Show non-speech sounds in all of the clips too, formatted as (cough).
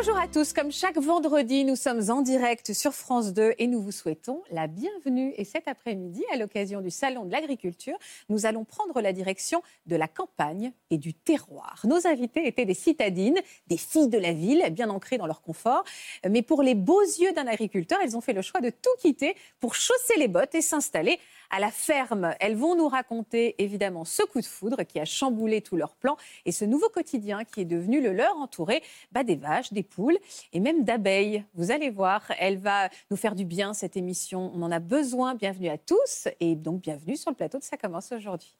Bonjour à tous, comme chaque vendredi, nous sommes en direct sur France 2 et nous vous souhaitons la bienvenue. Et cet après-midi, à l'occasion du Salon de l'Agriculture, nous allons prendre la direction de la campagne et du terroir. Nos invités étaient des citadines, des filles de la ville, bien ancrées dans leur confort. Mais pour les beaux yeux d'un agriculteur, elles ont fait le choix de tout quitter pour chausser les bottes et s'installer à la ferme. Elles vont nous raconter évidemment ce coup de foudre qui a chamboulé tous leurs plans et ce nouveau quotidien qui est devenu le leur entouré bah, des vaches, des poules et même d'abeilles. Vous allez voir, elle va nous faire du bien cette émission. On en a besoin. Bienvenue à tous et donc bienvenue sur le plateau de Ça commence aujourd'hui.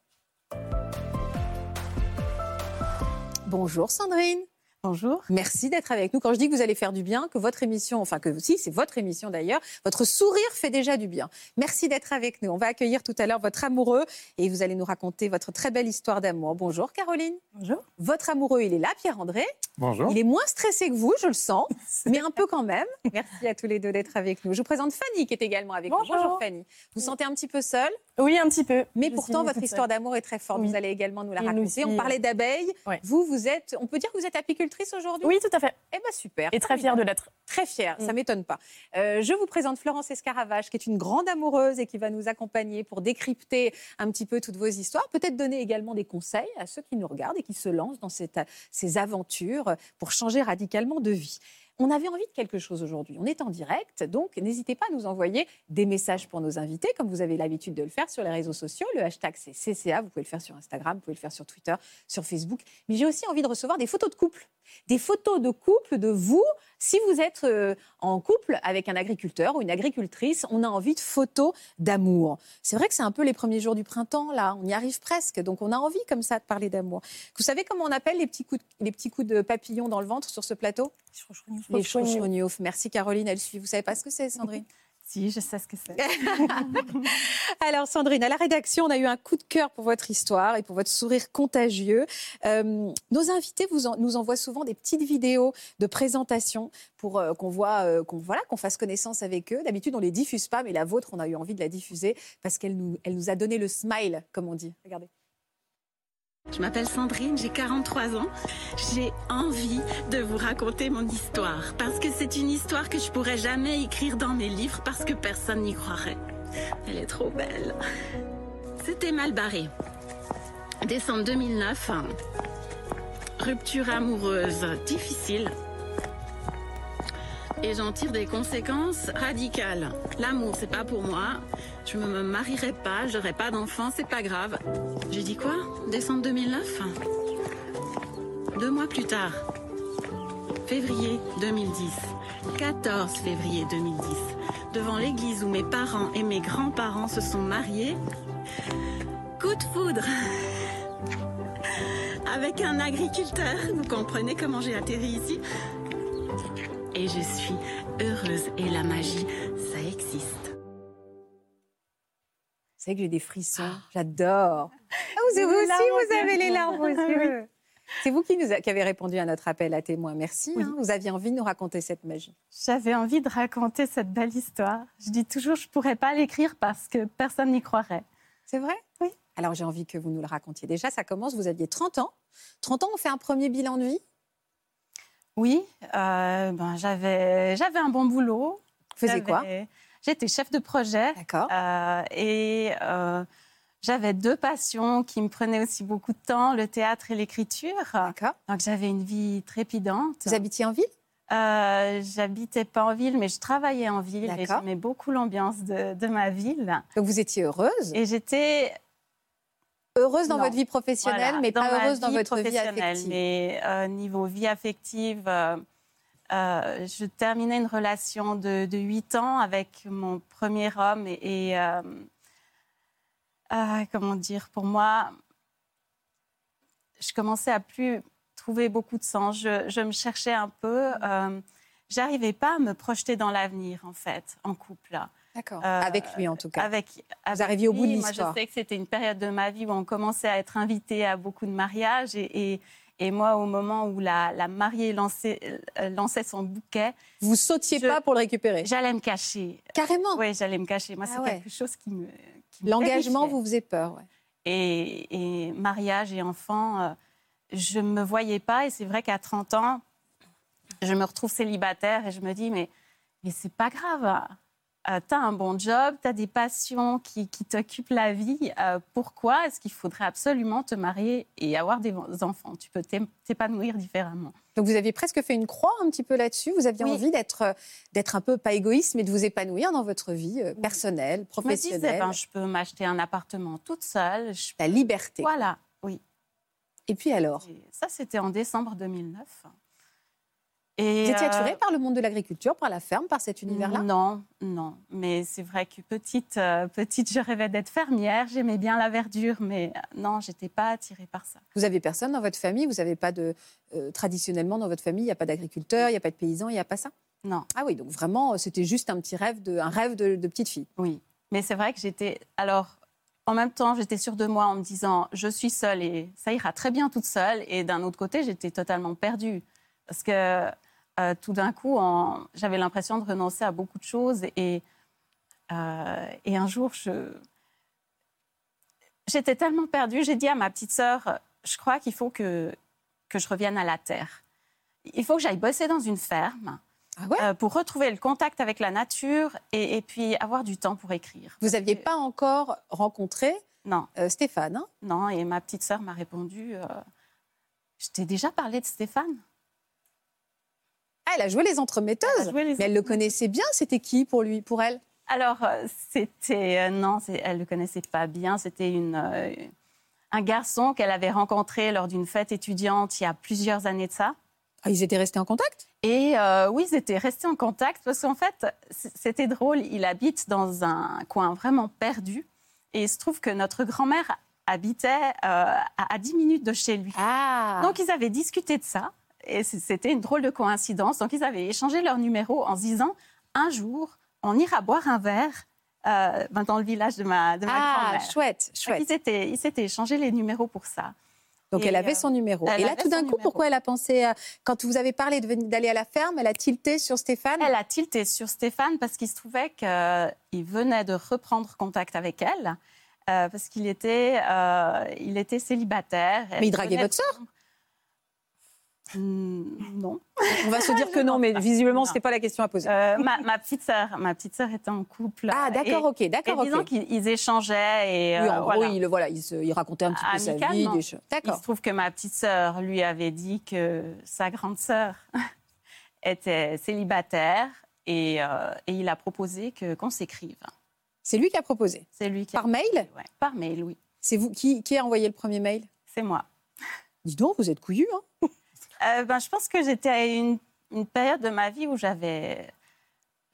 Bonjour Sandrine. Bonjour. Merci d'être avec nous. Quand je dis que vous allez faire du bien, que votre émission, enfin que si, c'est votre émission d'ailleurs, votre sourire fait déjà du bien. Merci d'être avec nous. On va accueillir tout à l'heure votre amoureux et vous allez nous raconter votre très belle histoire d'amour. Bonjour Caroline. Bonjour. Votre amoureux, il est là, Pierre-André. Bonjour. Il est moins stressé que vous, je le sens, (laughs) mais un peu quand même. Merci à tous les deux d'être avec nous. Je vous présente Fanny qui est également avec Bonjour. nous. Bonjour Fanny. Vous vous sentez un petit peu seule, Oui, un petit peu. mais Je pourtant votre histoire d'amour est très forte. Oui. Vous allez également nous la nous raconter. On parlait euh, d'abeilles. ouais. Vous, vous êtes, on peut dire que vous êtes apicultrice aujourd'hui? Oui, tout à fait. Eh ben super. Et très fière de l'être. Très fière, ça Mm. m'étonne pas. Euh, je vous présente Florence Escaravage, qui est une grande amoureuse et qui va nous accompagner pour décrypter un petit peu toutes vos histoires, peut-être donner également des conseils à ceux qui nous regardent et qui se lancent dans cette- ces aventures pour changer radicalement de vie. On avait envie de quelque chose aujourd'hui. On est en direct, donc n'hésitez pas à nous envoyer des messages pour nos invités, comme vous avez l'habitude de le faire sur les réseaux sociaux. Le hashtag c'est CCA, vous pouvez le faire sur Instagram, vous pouvez le faire sur Twitter, sur Facebook. Mais j'ai aussi envie de recevoir des photos de couple. Des photos de couple de vous, si vous êtes euh, en couple avec un agriculteur ou une agricultrice, on a envie de photos d'amour. C'est vrai que c'est un peu les premiers jours du printemps, là, on y arrive presque, donc on a envie comme ça de parler d'amour. Vous savez comment on appelle les petits coups de, les petits coups de papillon dans le ventre sur ce plateau? Les choucrougnoufs. Merci Caroline, elle suit. Vous savez pas ce que c'est, Sandrine? (laughs) Si, je sais ce que c'est. (laughs) Alors Sandrine, à la rédaction, on a eu un coup de cœur pour votre histoire et pour votre sourire contagieux. Euh, nos invités nous envoient souvent des petites vidéos de présentation pour euh, qu'on voit, euh, voilà, qu'on fasse connaissance avec eux. D'habitude, on les diffuse pas, mais la vôtre, on a eu envie de la diffuser parce qu'elle nous, elle nous a donné le smile, comme on dit. Regardez. Je m'appelle Sandrine, j'ai 43 ans. J'ai envie de vous raconter mon histoire parce que c'est une histoire que je pourrais jamais écrire dans mes livres parce que personne n'y croirait. Elle est trop belle. C'était mal barré. Décembre 2009, rupture amoureuse difficile. Et j'en tire des conséquences radicales. L'amour, c'est pas pour moi. Je ne me marierai pas, j'aurai pas d'enfant, c'est pas grave. J'ai dit quoi? Décembre 2009 Deux mois plus tard, février 2010, 14 février 2010, devant l'église où mes parents et mes grands-parents se sont mariés, coup de foudre avec un agriculteur. Vous comprenez comment j'ai atterri ici? Et je suis heureuse et la magie, ça existe. C'est vrai que j'ai des frissons. J'adore. Ah, vous, aussi, vous avez les larmes aux yeux. C'est vous qui, nous a- qui avez répondu à notre appel à témoins. Merci. Oui. hein. Vous aviez envie de nous raconter cette magie. J'avais envie de raconter cette belle histoire. Je dis toujours, je pourrais pas l'écrire parce que personne n'y croirait. C'est vrai? Oui. Alors j'ai envie que vous nous le racontiez. Déjà, ça commence, vous aviez 30 ans. 30 ans, on fait un premier bilan de vie? Oui, euh, ben, j'avais j'avais un bon boulot. Vous faisiez quoi J'étais chef de projet. D'accord. Euh, et euh, j'avais deux passions qui me prenaient aussi beaucoup de temps, le théâtre et l'écriture. D'accord. Donc j'avais une vie trépidante. Vous habitiez en ville? Euh, J'habitais pas en ville, mais je travaillais en ville et j'aimais beaucoup l'ambiance de, de ma ville. Donc vous étiez heureuse? Et j'étais Heureuse dans Non. votre vie professionnelle, voilà, mais dans pas heureuse dans votre vie affective. Mais euh, niveau vie affective, euh, euh, je terminais une relation de, de 8 ans avec mon premier homme et, et, euh, comment dire, pour moi, je commençais à plus trouver beaucoup de sens. Je, je me cherchais un peu. j'arrivais pas à me projeter dans l'avenir, en fait, en couple. D'accord. Euh, avec lui, en tout cas. Avec, avec arriviez au bout de lui, Moi, l'histoire. je sais que c'était une période de ma vie où on commençait à être invité à beaucoup de mariages. Et, et, et moi, au moment où la, la mariée lançait, euh, lançait son bouquet, Vous sautiez Je- pas pour le récupérer? j'allais me cacher. Carrément? Oui, j'allais me cacher. Moi, Ah c'est ouais. quelque chose qui me. L'engagement vous faisait peur. ouais. Et, et mariage et enfant, euh, je ne me voyais pas. Et c'est vrai qu'à 30 ans, je me retrouve célibataire et je me dis, mais, mais c'est pas grave. Tu as un bon job, tu as des passions qui, qui t'occupent la vie. Euh, pourquoi est-ce qu'il faudrait absolument te marier et avoir des enfants? Tu peux t'é- t'épanouir différemment. Donc vous aviez presque fait une croix un petit peu là-dessus? Vous aviez Oui. envie d'être euh, d'être un peu pas égoïste, mais de vous épanouir dans votre vie euh, personnelle, Je me professionnelle? disais, ben, je peux m'acheter un appartement toute seule. Je- La liberté. Voilà, oui. Et puis alors? Et ça, c'était en décembre 2009. Et, Vous étiez euh, attirée par le monde de l'agriculture, par la ferme, par cet univers-là? Non, non. Mais c'est vrai que petite, euh, petite, je rêvais d'être fermière. J'aimais bien la verdure, mais euh, non, j'étais pas attirée par ça. Vous avez personne dans votre famille Vous n'avez pas de. euh, traditionnellement, dans votre famille, il n'y a pas d'agriculteur, il n'y a pas de paysan, il n'y a pas ça? Non, Ah oui, donc vraiment, c'était juste un petit rêve, de, un rêve de, de petite fille. oui. Mais c'est vrai que j'étais. Alors, en même temps, j'étais sûre de moi en me disant, je suis seule et ça ira très bien toute seule. Et d'un autre côté, j'étais totalement perdue. Parce que euh, tout d'un coup, en- j'avais l'impression de renoncer à beaucoup de choses. Et, euh, et un jour, je... j'étais tellement perdue, j'ai dit à ma petite sœur, je crois qu'il faut que, que je revienne à la terre. Il faut que j'aille bosser dans une ferme Ah ouais? euh, pour retrouver le contact avec la nature et, et puis avoir du temps pour écrire. Vous n'aviez pas encore rencontré Non, Stéphane hein? Non. Et ma petite sœur m'a répondu, je t'ai déjà parlé de Stéphane? Ah, elle a joué les entremetteuses. Elle a joué les Mais elle le connaissait bien. C'était qui pour lui, pour elle? Alors, euh, c'était. euh, non, elle ne le connaissait pas bien. C'était une, euh, un garçon qu'elle avait rencontré lors d'une fête étudiante il y a plusieurs années de ça. ah, Ils étaient restés en contact? Et euh, oui, ils étaient restés en contact parce qu'en fait, c'était drôle. Il habite dans un coin vraiment perdu. Et il se trouve que notre grand-mère habitait euh, à, à 10 minutes de chez lui. Ah Donc, ils avaient discuté de ça. Et c'était une drôle de coïncidence. Donc, ils avaient échangé leur numéro en se disant un jour, on ira boire un verre euh, ben, dans le village de ma, de ma Ah, grand-mère. chouette, Donc, chouette. Ils s'étaient, ils s'étaient échangés les numéros pour ça. Donc Et, elle avait euh, son numéro. Et là, tout d'un coup, numéro. pourquoi elle a pensé, à- quand vous avez parlé d'aller à la ferme, elle a tilté sur Stéphane? Elle a tilté sur Stéphane parce qu'il se trouvait qu'il venait de reprendre contact avec elle. euh, parce qu'il était, euh, il était célibataire. Mais il draguait votre sœur? Non. (laughs) On va se dire que non, mais pas. visiblement, ce n'était pas la question à poser. Euh, ma, ma petite sœur, ma petite sœur était en couple. ah, d'accord, ok, et d'accord, disons ok. qu'ils ils échangeaient et Oui, euh, en gros, voilà. il, voilà, il, se- il racontait un petit peu sa vie. Des choses. Il se trouve que ma petite sœur lui avait dit que sa grande sœur (laughs) était célibataire et, euh, et il a proposé que qu'on s'écrive. C'est lui qui a proposé? C'est lui qui a Par mail? Ouais, Par mail, oui. C'est vous qui, qui a envoyé le premier mail? C'est moi. Dis donc, vous êtes couillu, hein Euh, ben, je pense que j'étais à une, une période de ma vie où j'avais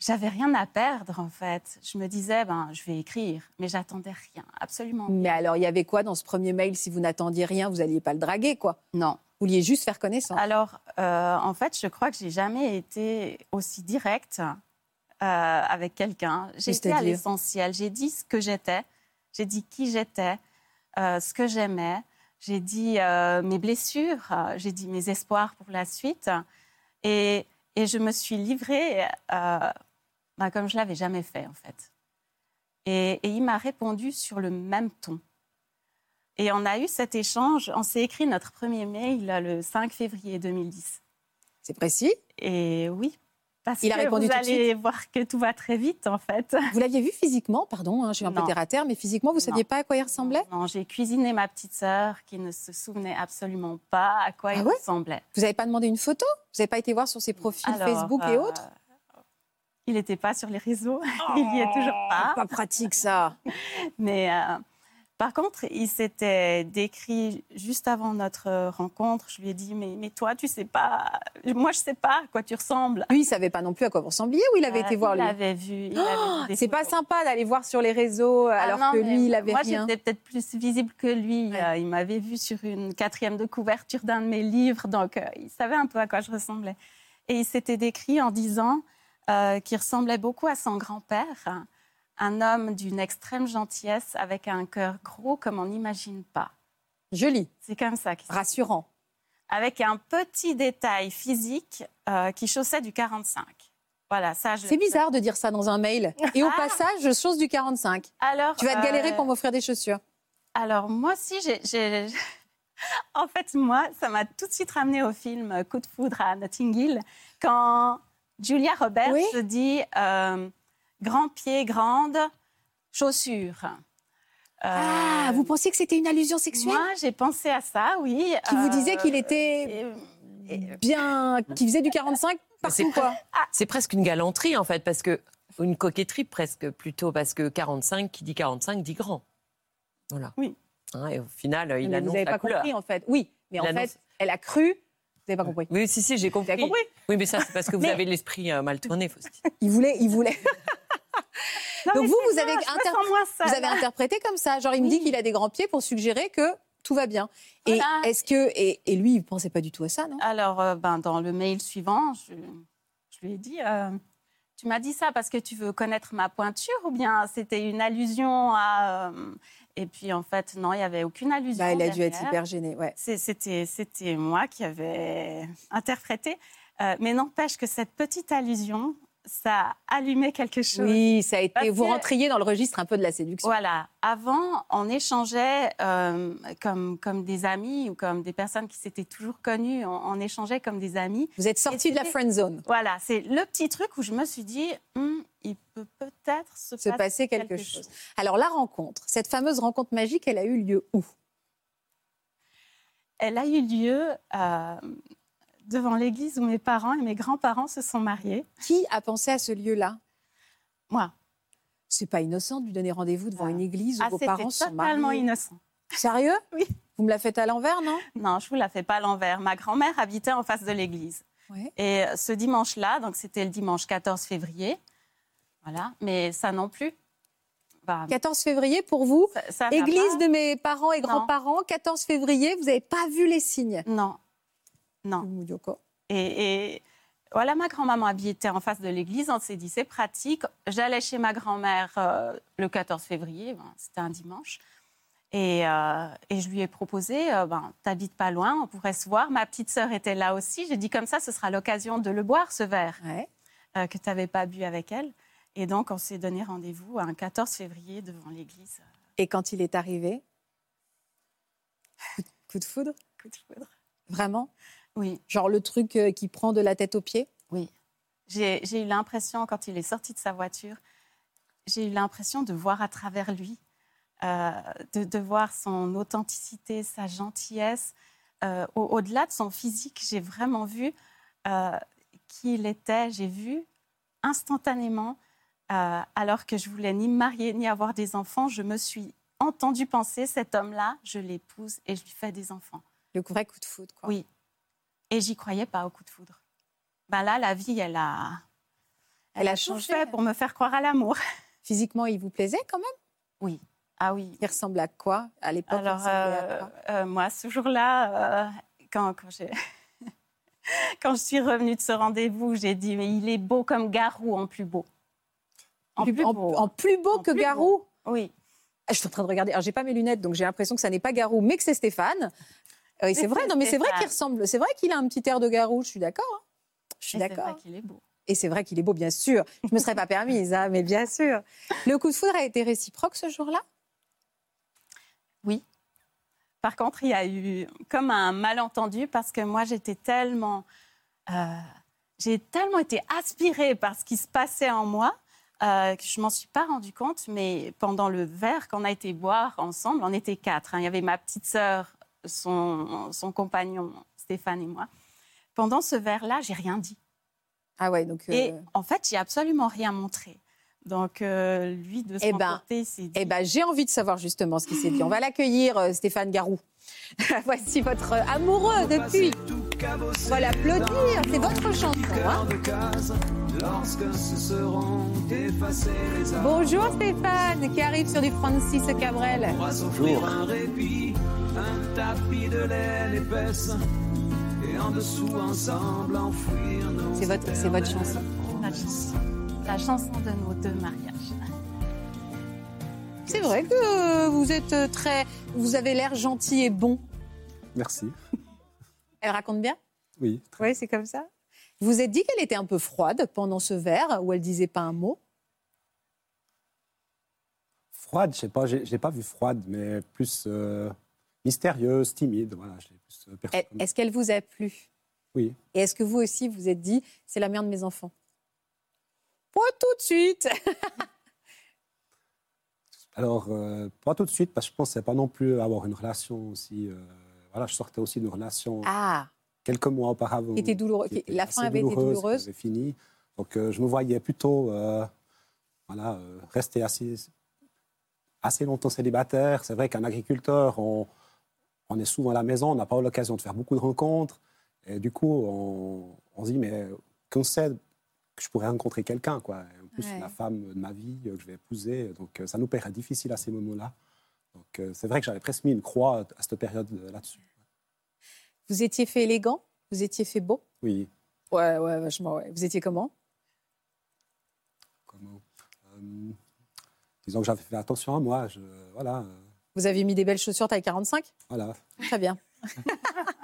j'avais rien à perdre en fait. Je me disais ben je vais écrire, mais j'attendais rien, absolument rien. Mais alors, il y avait quoi dans ce premier mail? Si vous n'attendiez rien, vous n'alliez pas le draguer, quoi? Non. Vous vouliez juste faire connaissance. Alors euh, en fait, je crois que j'ai jamais été aussi directe euh, avec quelqu'un. J'ai été à l'essentiel. J'ai dit ce que j'étais. J'ai dit qui j'étais, euh, ce que j'aimais. J'ai dit euh, mes blessures. J'ai dit mes espoirs pour la suite. Et, et je me suis livrée euh, ben, comme je l'avais jamais fait en fait. Et, et il m'a répondu sur le même ton. Et on a eu cet échange. On s'est écrit notre premier mail le 5 février 2010. C'est précis? Et oui, parce Il a que répondu vous tout de allez voir que tout va très vite en fait. Vous l'aviez vu physiquement, pardon, hein, je suis un peu Non. terre à terre, mais physiquement, vous ne saviez pas à quoi il ressemblait? Non, j'ai cuisiné ma petite sœur qui ne se souvenait absolument pas à quoi Ah il ouais? ressemblait. Vous n'avez pas demandé une photo? Vous n'avez pas été voir sur ses profils Alors, Facebook et euh, autres? Il n'était pas sur les réseaux, (laughs) il n'y est toujours pas. Pas pratique, ça. (laughs) Mais euh, par contre, il s'était décrit juste avant notre rencontre. Je lui ai dit mais, mais toi, tu sais pas, moi je sais pas à quoi tu ressembles. Lui, il savait pas non plus à quoi vous ressembliez ou il avait Euh, été voir il lui? avait vu. il avait vu des C'est pas sympa d'aller voir sur les réseaux Ah alors non, que lui, il avait moi, rien. j'étais peut-être plus visible que lui. Ouais. Euh, il m'avait vu sur une quatrième de couverture d'un de mes livres, donc euh, il savait un peu à quoi je ressemblais. Et il s'était décrit en disant euh, qu'il ressemblait beaucoup à son grand-père, un homme d'une extrême gentillesse avec un cœur gros comme on n'imagine pas. Joli. C'est comme ça. Rassurant. Avec un petit détail physique euh, qui chaussait du 45. Voilà, ça. C'est bizarre de dire ça dans un mail. Et au ah. passage, je chausse du 45. Alors, tu vas te galérer euh, pour m'offrir des chaussures. Alors moi aussi, j'ai. (laughs) en fait, moi, ça m'a tout de suite ramené au film Coup de foudre à Notting Hill quand Julia Roberts se dit euh, grand pied, grande chaussure. ah, vous pensiez que c'était une allusion sexuelle Moi, j'ai pensé à ça, oui. Qui vous disait qu'il était bien, qu'il faisait du 45 (laughs) partout, quoi. C'est presque une galanterie, en fait, parce que une coquetterie presque plutôt, parce que 45, qui dit 45 dit grand. Voilà. Oui. Hein, et au final, il annonce Vous n'avez pas compris, en fait. Oui, mais en fait, elle a cru vous n'avez pas compris Oui, si, si, j'ai compris. compris Oui, mais ça, c'est parce que vous avez l'esprit euh, mal tourné, Faustine. Il voulait, il voulait. (laughs) Donc vous, vous avez, vous avez interprété comme ça. Genre, il me dit qu'il a des grands pieds pour suggérer que tout va bien. Et est-ce que et, lui, il ne pensait pas du tout à ça, non? Alors, euh, ben, dans le mail suivant, je, lui ai dit. Euh, tu m'as dit ça parce que tu veux connaître ma pointure ou bien c'était une allusion à... Et puis en fait, non, il n'y avait aucune allusion. Bah, il a dû être hyper gêné. Ouais. C'était, c'était moi qui avais interprété. Euh, mais n'empêche que cette petite allusion, ça a allumé quelque chose. Oui, ça a été. vous rentriez dans le registre un peu de la séduction. Voilà. Avant, on échangeait euh, comme, comme des amis ou comme des personnes qui s'étaient toujours connues. On, échangeait comme des amis. Vous êtes sorti de la friend zone. Voilà. C'est le petit truc où je me suis dit, hum, il peut peut-être se, passer, quelque, chose. Alors, la rencontre, cette fameuse rencontre magique, elle a eu lieu où? Elle a eu lieu. Euh, devant l'église où mes parents et mes grands-parents se sont mariés. Qui a pensé à ce lieu-là? Moi. C'est pas innocent de lui donner rendez-vous devant une église où ah, vos parents sont mariés. totalement innocent. Sérieux? (laughs) Oui. Vous me la faites à l'envers, non? Non, je vous la fais pas à l'envers. Ma grand-mère habitait en face de l'église. Et ce dimanche-là, donc c'était le dimanche 14 février, voilà, mais ça non plus. 14 bah, février pour vous, église de mes parents et grands-parents, 14 février, vous n'avez pas vu les signes? Non, non. Et, et, voilà, ma grand-maman habitait en face de l'église. On s'est dit, c'est pratique. J'allais chez ma grand-mère euh, le 14 février, ben, c'était un dimanche. Et, euh, et, je lui ai proposé, euh, ben, t'habites pas loin, on pourrait se voir. Ma petite sœur était là aussi. J'ai dit comme ça, ce sera l'occasion de le boire, ce verre que tu n'avais pas bu avec elle. Et donc, on s'est donné rendez-vous un 14 février devant l'église. Et quand il est arrivé? Coup de foudre? Coup de foudre. Vraiment? Oui. Genre le truc euh, qui prend de la tête aux pieds Oui. J'ai eu l'impression, quand il est sorti de sa voiture, j'ai eu l'impression de voir à travers lui, euh, de, voir son authenticité, sa gentillesse. Euh, au-delà de son physique, j'ai vraiment vu qui il était. J'ai vu instantanément, alors que je voulais ni me marier ni avoir des enfants, je me suis entendu penser cet homme-là, je l'épouse et je lui fais des enfants. Le vrai coup de foudre, quoi. Oui, et j'y croyais pas au coup de foudre. Ben là, la vie, elle a, elle, a changé pour me faire croire à l'amour. (laughs) Physiquement, il vous plaisait quand même? Oui. Ah oui. Il ressemble à quoi? À l'époque Alors, euh, euh, moi, ce jour-là, euh, quand, quand, (laughs) quand je suis revenue de ce rendez-vous, j'ai dit mais il est beau comme Garou en plus beau. En plus, beau, en, plus beau que Garou? Oui. Je suis en train de regarder. Alors, j'ai pas mes lunettes, donc j'ai l'impression que ça n'est pas Garou, mais que c'est Stéphane. Oui, c'est vrai. Non, mais c'est vrai qu'il ressemble. C'est vrai qu'il a un petit air de garou. Je suis d'accord. Hein. Je suis d'accord. C'est vrai qu'il est beau. Et c'est vrai qu'il est beau, bien sûr. Je me serais pas permise, hein, mais bien sûr. Le coup de foudre a été réciproque ce jour-là? Oui. Par contre, il y a eu comme un malentendu parce que moi, j'étais tellement, euh, j'ai tellement été aspirée par ce qui se passait en moi euh, que je m'en suis pas rendu compte. Mais pendant le verre qu'on a été boire ensemble, on était quatre. Hein. Il y avait ma petite sœur son, son compagnon Stéphane et moi. Pendant ce verre-là, j'ai rien dit. Ah ouais, donc. Et euh, en fait, j'ai absolument rien montré. Donc, euh, lui, de son eh ben, côté, s'est dit... Eh ben, j'ai envie de savoir justement ce qui s'est dit. On va l'accueillir, euh, Stéphane Garou. (laughs) Voici votre amoureux depuis. On va l'applaudir, c'est votre chanson. Hein. Bonjour Stéphane, qui arrive sur du Francis Cabrel. Bonjour un tapis de laine épaisse Et en dessous, ensemble, enfouir nos C'est votre, c'est votre chanson. La chanson, la chanson de nos deux mariages. C'est vrai que vous êtes très. Vous avez l'air gentil et bon. Merci. Elle raconte bien? Oui. très Oui, c'est comme ça. Vous vous êtes dit qu'elle était un peu froide pendant ce verre où elle disait pas un mot? Froide, je sais pas, j'ai j'ai pas vu froide, mais plus euh, mystérieuse, timide. Voilà, euh, Est-ce qu'elle vous a plu? Oui. Et est-ce que vous aussi vous êtes dit c'est la mère de mes enfants? Pas tout de suite. (laughs) Alors, euh, pas tout de suite, parce que je pensais pas non plus avoir une relation aussi. euh, voilà, je sortais aussi d'une relation Ah, quelques mois auparavant. Était douloureux- qui qui- la fin avait été douloureuse. avait fini. Donc, euh, je me voyais plutôt voilà, rester assez, assez longtemps célibataire. C'est vrai qu'un agriculteur, on, on est souvent à la maison, on n'a pas l'occasion de faire beaucoup de rencontres. Et du coup, on, on se dit, mais qu'on sait que je pourrais rencontrer quelqu'un, quoi. Et en plus, Ouais. la femme de ma vie que je vais épouser. Donc, euh, ça nous paraît difficile à ces moments-là. Donc, euh, c'est vrai que j'avais presque mis une croix à cette période euh, là-dessus. vous étiez fait élégant? Vous étiez fait beau? Oui. Ouais, ouais, vachement, ouais. Vous étiez comment? Comment Euh, Disons que j'avais fait attention à moi. Je, voilà, Vous avez mis des belles chaussures taille 45 voilà. Très bien. (laughs)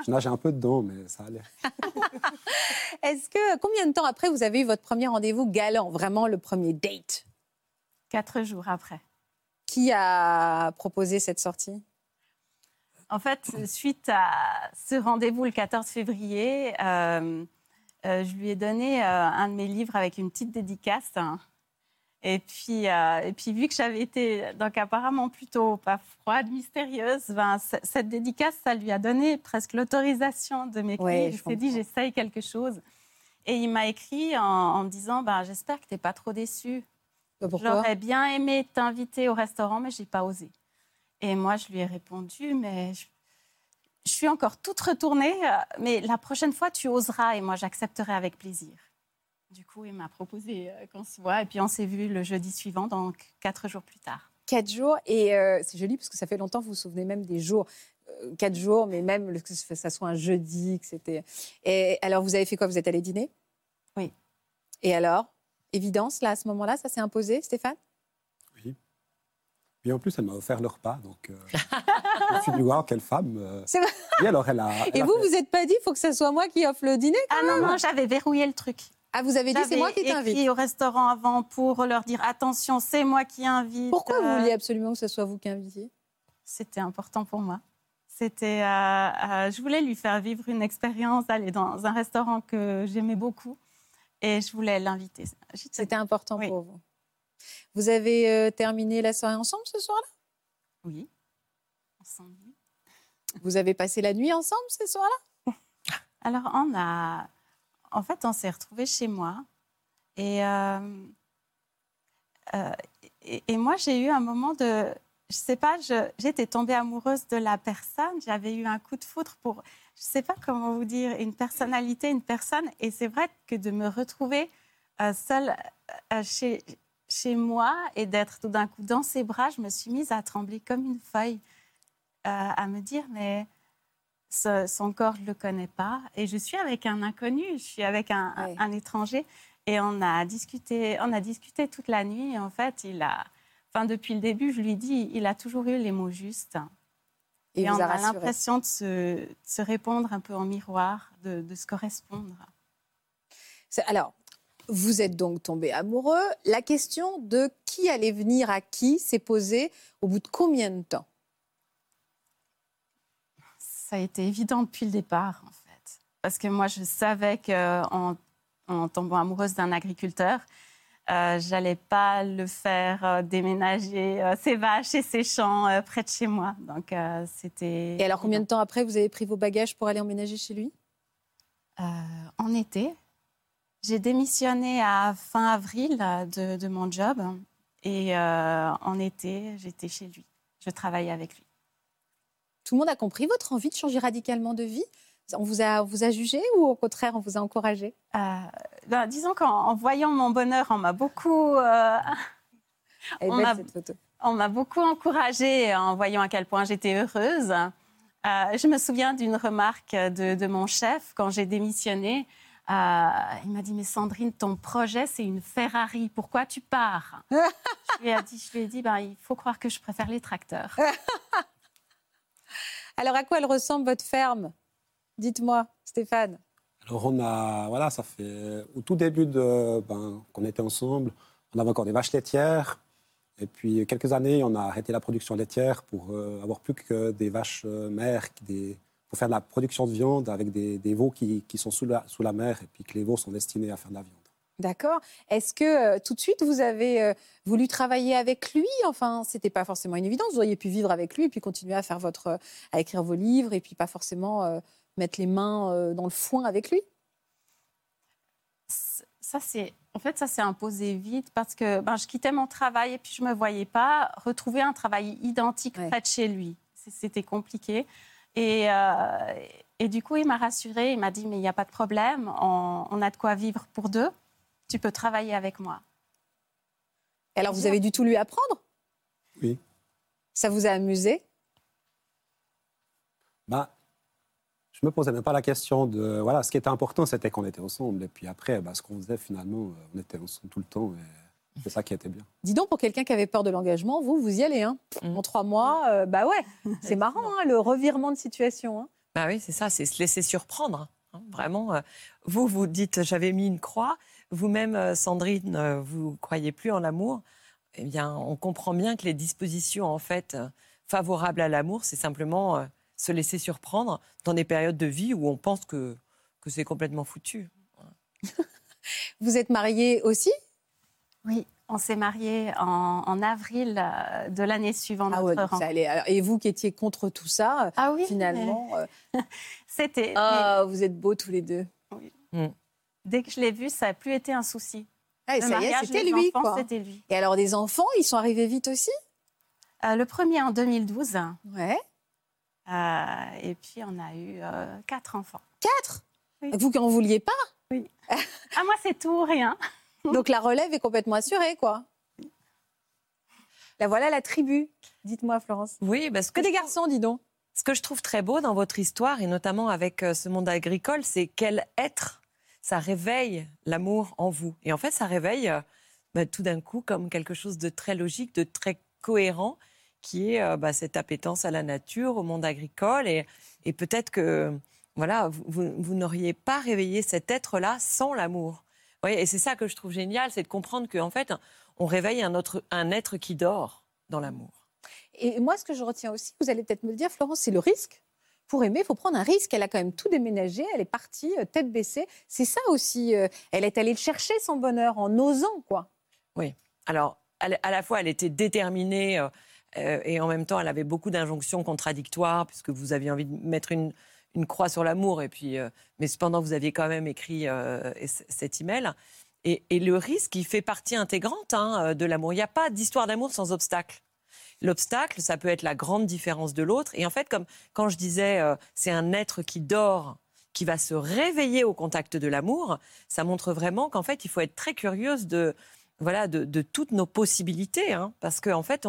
Je nageais un peu dedans, mais ça allait. (laughs) Est-ce que combien de temps après vous avez eu votre premier rendez-vous galant, vraiment le premier date? Quatre jours après. Qui a proposé cette sortie? En fait, suite à ce rendez-vous le 14 février, euh, euh, je lui ai donné euh, un de mes livres avec une petite dédicace. hein. Et puis, euh, et puis, vu que j'avais été donc apparemment plutôt pas froide, mystérieuse, ben, cette dédicace, ça lui a donné presque l'autorisation de m'écrire. Ouais, je il s'est dit, j'essaye quelque chose. Et il m'a écrit en, en me disant, ben, j'espère que tu n'es pas trop déçu. Bah, J'aurais bien aimé t'inviter au restaurant, mais j'ai pas osé. Et moi, je lui ai répondu, mais je, je suis encore toute retournée, euh, mais la prochaine fois, tu oseras et moi, j'accepterai avec plaisir. Du coup, il m'a proposé euh, qu'on se voit et puis on s'est vu le jeudi suivant, donc quatre jours plus tard. Quatre jours et euh, c'est joli parce que ça fait longtemps. Vous vous souvenez même des jours. Euh, Quatre jours, mais même que ça soit un jeudi, que c'était. Et alors, vous avez fait quoi? Vous êtes allé dîner? Oui. Et alors? Évidence, là, à ce moment-là, ça s'est imposé, Stéphane? Oui. Puis en plus, elle m'a offert le repas. Donc, euh, je me suis dit, waouh, quelle femme. euh. C'est vrai. Et alors, elle a. elle Et a vous, fait- vous n'êtes pas dit, il faut que ce soit moi qui offre le dîner Ah non, non, j'avais verrouillé le truc. Ah, vous avez dit, c'est moi qui t'invite. écrit au restaurant avant pour leur dire attention, c'est moi qui invite. Pourquoi vous Euh, vouliez absolument que ce soit vous qui invitiez? C'était important pour moi. C'était, euh, euh, je voulais lui faire vivre une expérience, aller dans un restaurant que j'aimais beaucoup, et je voulais l'inviter. C'était important Oui. pour vous. Vous avez euh, terminé la soirée ensemble ce soir-là? Oui. Ensemble. Vous avez passé la nuit ensemble ce soir-là (laughs) Alors on a, en fait, on s'est retrouvés chez moi, et euh, euh, et, moi j'ai eu un moment de, je sais pas, j'étais tombée amoureuse de la personne, j'avais eu un coup de foudre pour, je sais pas comment vous dire, une personnalité, une personne, et c'est vrai que de me retrouver euh, seule chez chez moi et d'être tout d'un coup dans ses bras, je me suis mise à trembler comme une feuille, à me dire mais ce- son corps, je ne le connais pas. Et je suis avec un inconnu, je suis avec un, un- Ouais. un étranger. Et on a, discuté, on a discuté toute la nuit. Et en fait, il a, enfin, depuis le début, je lui dis, il a toujours eu les mots justes. Et, on a l'impression de se, de se répondre un peu en miroir, de, de se correspondre. Alors, vous êtes donc tombé amoureux. La question de qui allait venir à qui s'est posée au bout de combien de temps? Ça a été évident depuis le départ, en fait. Parce que moi, je savais qu'en en tombant amoureuse d'un agriculteur, euh, j'allais pas le faire euh, déménager euh, ses vaches et ses champs euh, près de chez moi. Donc, c'était. Et alors, combien de temps après, vous avez pris vos bagages pour aller emménager chez lui? En été, j'ai démissionné à fin avril de, de mon job. Et en été, j'étais chez lui. Je travaillais avec lui. Tout le monde a compris votre envie de changer radicalement de vie? On vous, a, on vous a jugé ou au contraire, on vous a encouragé? Euh, ben, disons qu'en en voyant mon bonheur, on m'a beaucoup, euh, (laughs) Elle est on m'a beaucoup encouragée en voyant à quel point j'étais heureuse. Euh, je me souviens d'une remarque de, de mon chef quand j'ai démissionné. Euh, il m'a dit, mais Sandrine, ton projet, c'est une Ferrari. Pourquoi tu pars? (laughs) Je, lui ai dit, je lui ai dit, ben, il faut croire que je préfère les tracteurs. (laughs) Alors, à quoi elle ressemble votre ferme? Dites-moi, Stéphane. Alors, on a, voilà, ça fait au tout début de, ben, qu'on était ensemble, on avait encore des vaches laitières. Et puis, quelques années, on a arrêté la production laitière pour euh, avoir plus que des vaches euh, mères, pour faire de la production de viande avec des, veaux qui, qui sont sous la, sous la mer et puis que les veaux sont destinés à faire de la viande. D'accord. Est-ce que euh, tout de suite, vous avez euh, voulu travailler avec lui? Enfin, c'était pas forcément une évidence. Vous auriez pu vivre avec lui et puis continuer à faire votre, euh, à écrire vos livres et puis pas forcément euh, mettre les mains dans le foin avec lui? Ça, c'est, en fait, ça s'est imposé vite parce que ben, je quittais mon travail et puis je ne me voyais pas retrouver un travail identique Ouais. près de chez lui. C'était compliqué. Et, et du coup, il m'a rassurée. Il m'a dit, mais il n'y a pas de problème. On, on a de quoi vivre pour deux. Tu peux travailler avec moi. Et alors, vous avez du tout lui apprendre? Oui. Ça vous a amusé? Bah, je me posais même pas la question de. Voilà, ce qui était important, c'était qu'on était ensemble. Et puis après, bah, ce qu'on faisait finalement, euh, on était ensemble tout le temps. Et c'est ça qui était bien. Dis donc, pour quelqu'un qui avait peur de l'engagement, vous, vous y allez. Hein Mhm. En trois mois, euh, bah ouais, c'est (laughs) marrant, hein, le revirement de situation. hein. Bah oui, c'est ça, c'est se laisser surprendre. hein, vraiment, euh, vous, vous dites, j'avais mis une croix. Vous-même, euh, Sandrine, euh, vous croyez plus en l'amour. Eh bien, on comprend bien que les dispositions, en fait, euh, favorables à l'amour, c'est simplement se laisser surprendre dans des périodes de vie où on pense que, que c'est complètement foutu. (laughs) Vous êtes mariés aussi? Oui, on s'est mariés en, en avril de l'année suivant Ah notre ouais, ça allait. Alors, Et vous qui étiez contre tout ça, Ah oui, finalement, euh, (laughs) C'était. ah, vous êtes beaux tous les deux. Dès que je l'ai vu, ça n'a plus été un souci. Ah, et Le ça y est, mariage, c'était lui. Et alors, des enfants, ils sont arrivés vite aussi? Euh, le premier en 2012. Ouais. euh, et puis, on a eu euh, quatre enfants. Quatre? Oui. Vous qui en vouliez pas? (laughs) Ah, moi, c'est tout ou rien. (laughs) Donc la relève est complètement assurée, quoi. La voilà la tribu. Dites-moi, Florence. Oui, parce Que des garçons, dis donc. Ce que je trouve très beau dans votre histoire, et notamment avec ce monde agricole, c'est quel être ça réveille l'amour en vous. Et en fait, ça réveille euh, bah, tout d'un coup comme quelque chose de très logique, de très cohérent, qui est euh, bah, cette appétence à la nature, au monde agricole. Et, peut-être que voilà, vous, n'auriez pas réveillé cet être-là sans l'amour. Et c'est ça que je trouve génial, c'est de comprendre qu'en fait, on réveille un, autre, un être qui dort dans l'amour. Et moi, ce que je retiens aussi, vous allez peut-être me le dire, Florence, c'est le risque. Pour aimer, il faut prendre un risque. Elle a quand même tout déménagé, elle est partie, euh, tête baissée. C'est ça aussi. euh, elle est allée le chercher, son bonheur, en osant, quoi. Alors, à la- fois, elle était déterminée euh, et en même temps, elle avait beaucoup d'injonctions contradictoires, puisque vous aviez envie de mettre une, croix sur l'amour, et puis, mais cependant, vous aviez quand même écrit euh, cet email. Et, le risque, il fait partie intégrante hein, de l'amour. Il n'y a pas d'histoire d'amour sans obstacle. L'obstacle, ça peut être la grande différence de l'autre. Et en fait, comme quand je disais, euh, c'est un être qui dort, qui va se réveiller au contact de l'amour, ça montre vraiment qu'en fait, il faut être très curieuse de, voilà, de, toutes nos possibilités. hein, parce qu'en en fait,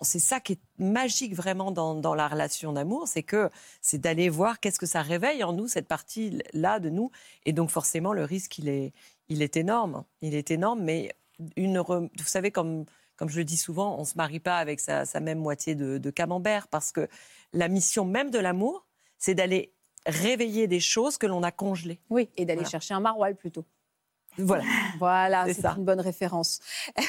c'est ça qui est magique vraiment dans, dans la relation d'amour, c'est que c'est d'aller voir qu'est-ce que ça réveille en nous, cette partie-là de nous. Et donc forcément, le risque, il est, il est énorme. Il est énorme, mais une, vous savez, comme, comme je le dis souvent, on ne se marie pas avec sa, sa même moitié de, de camembert, parce que la mission même de l'amour, c'est d'aller réveiller des choses que l'on a congelées. Oui, et d'aller Voilà. chercher un maroilles plutôt. Voilà. (laughs) Voilà, C'est une bonne référence. (laughs)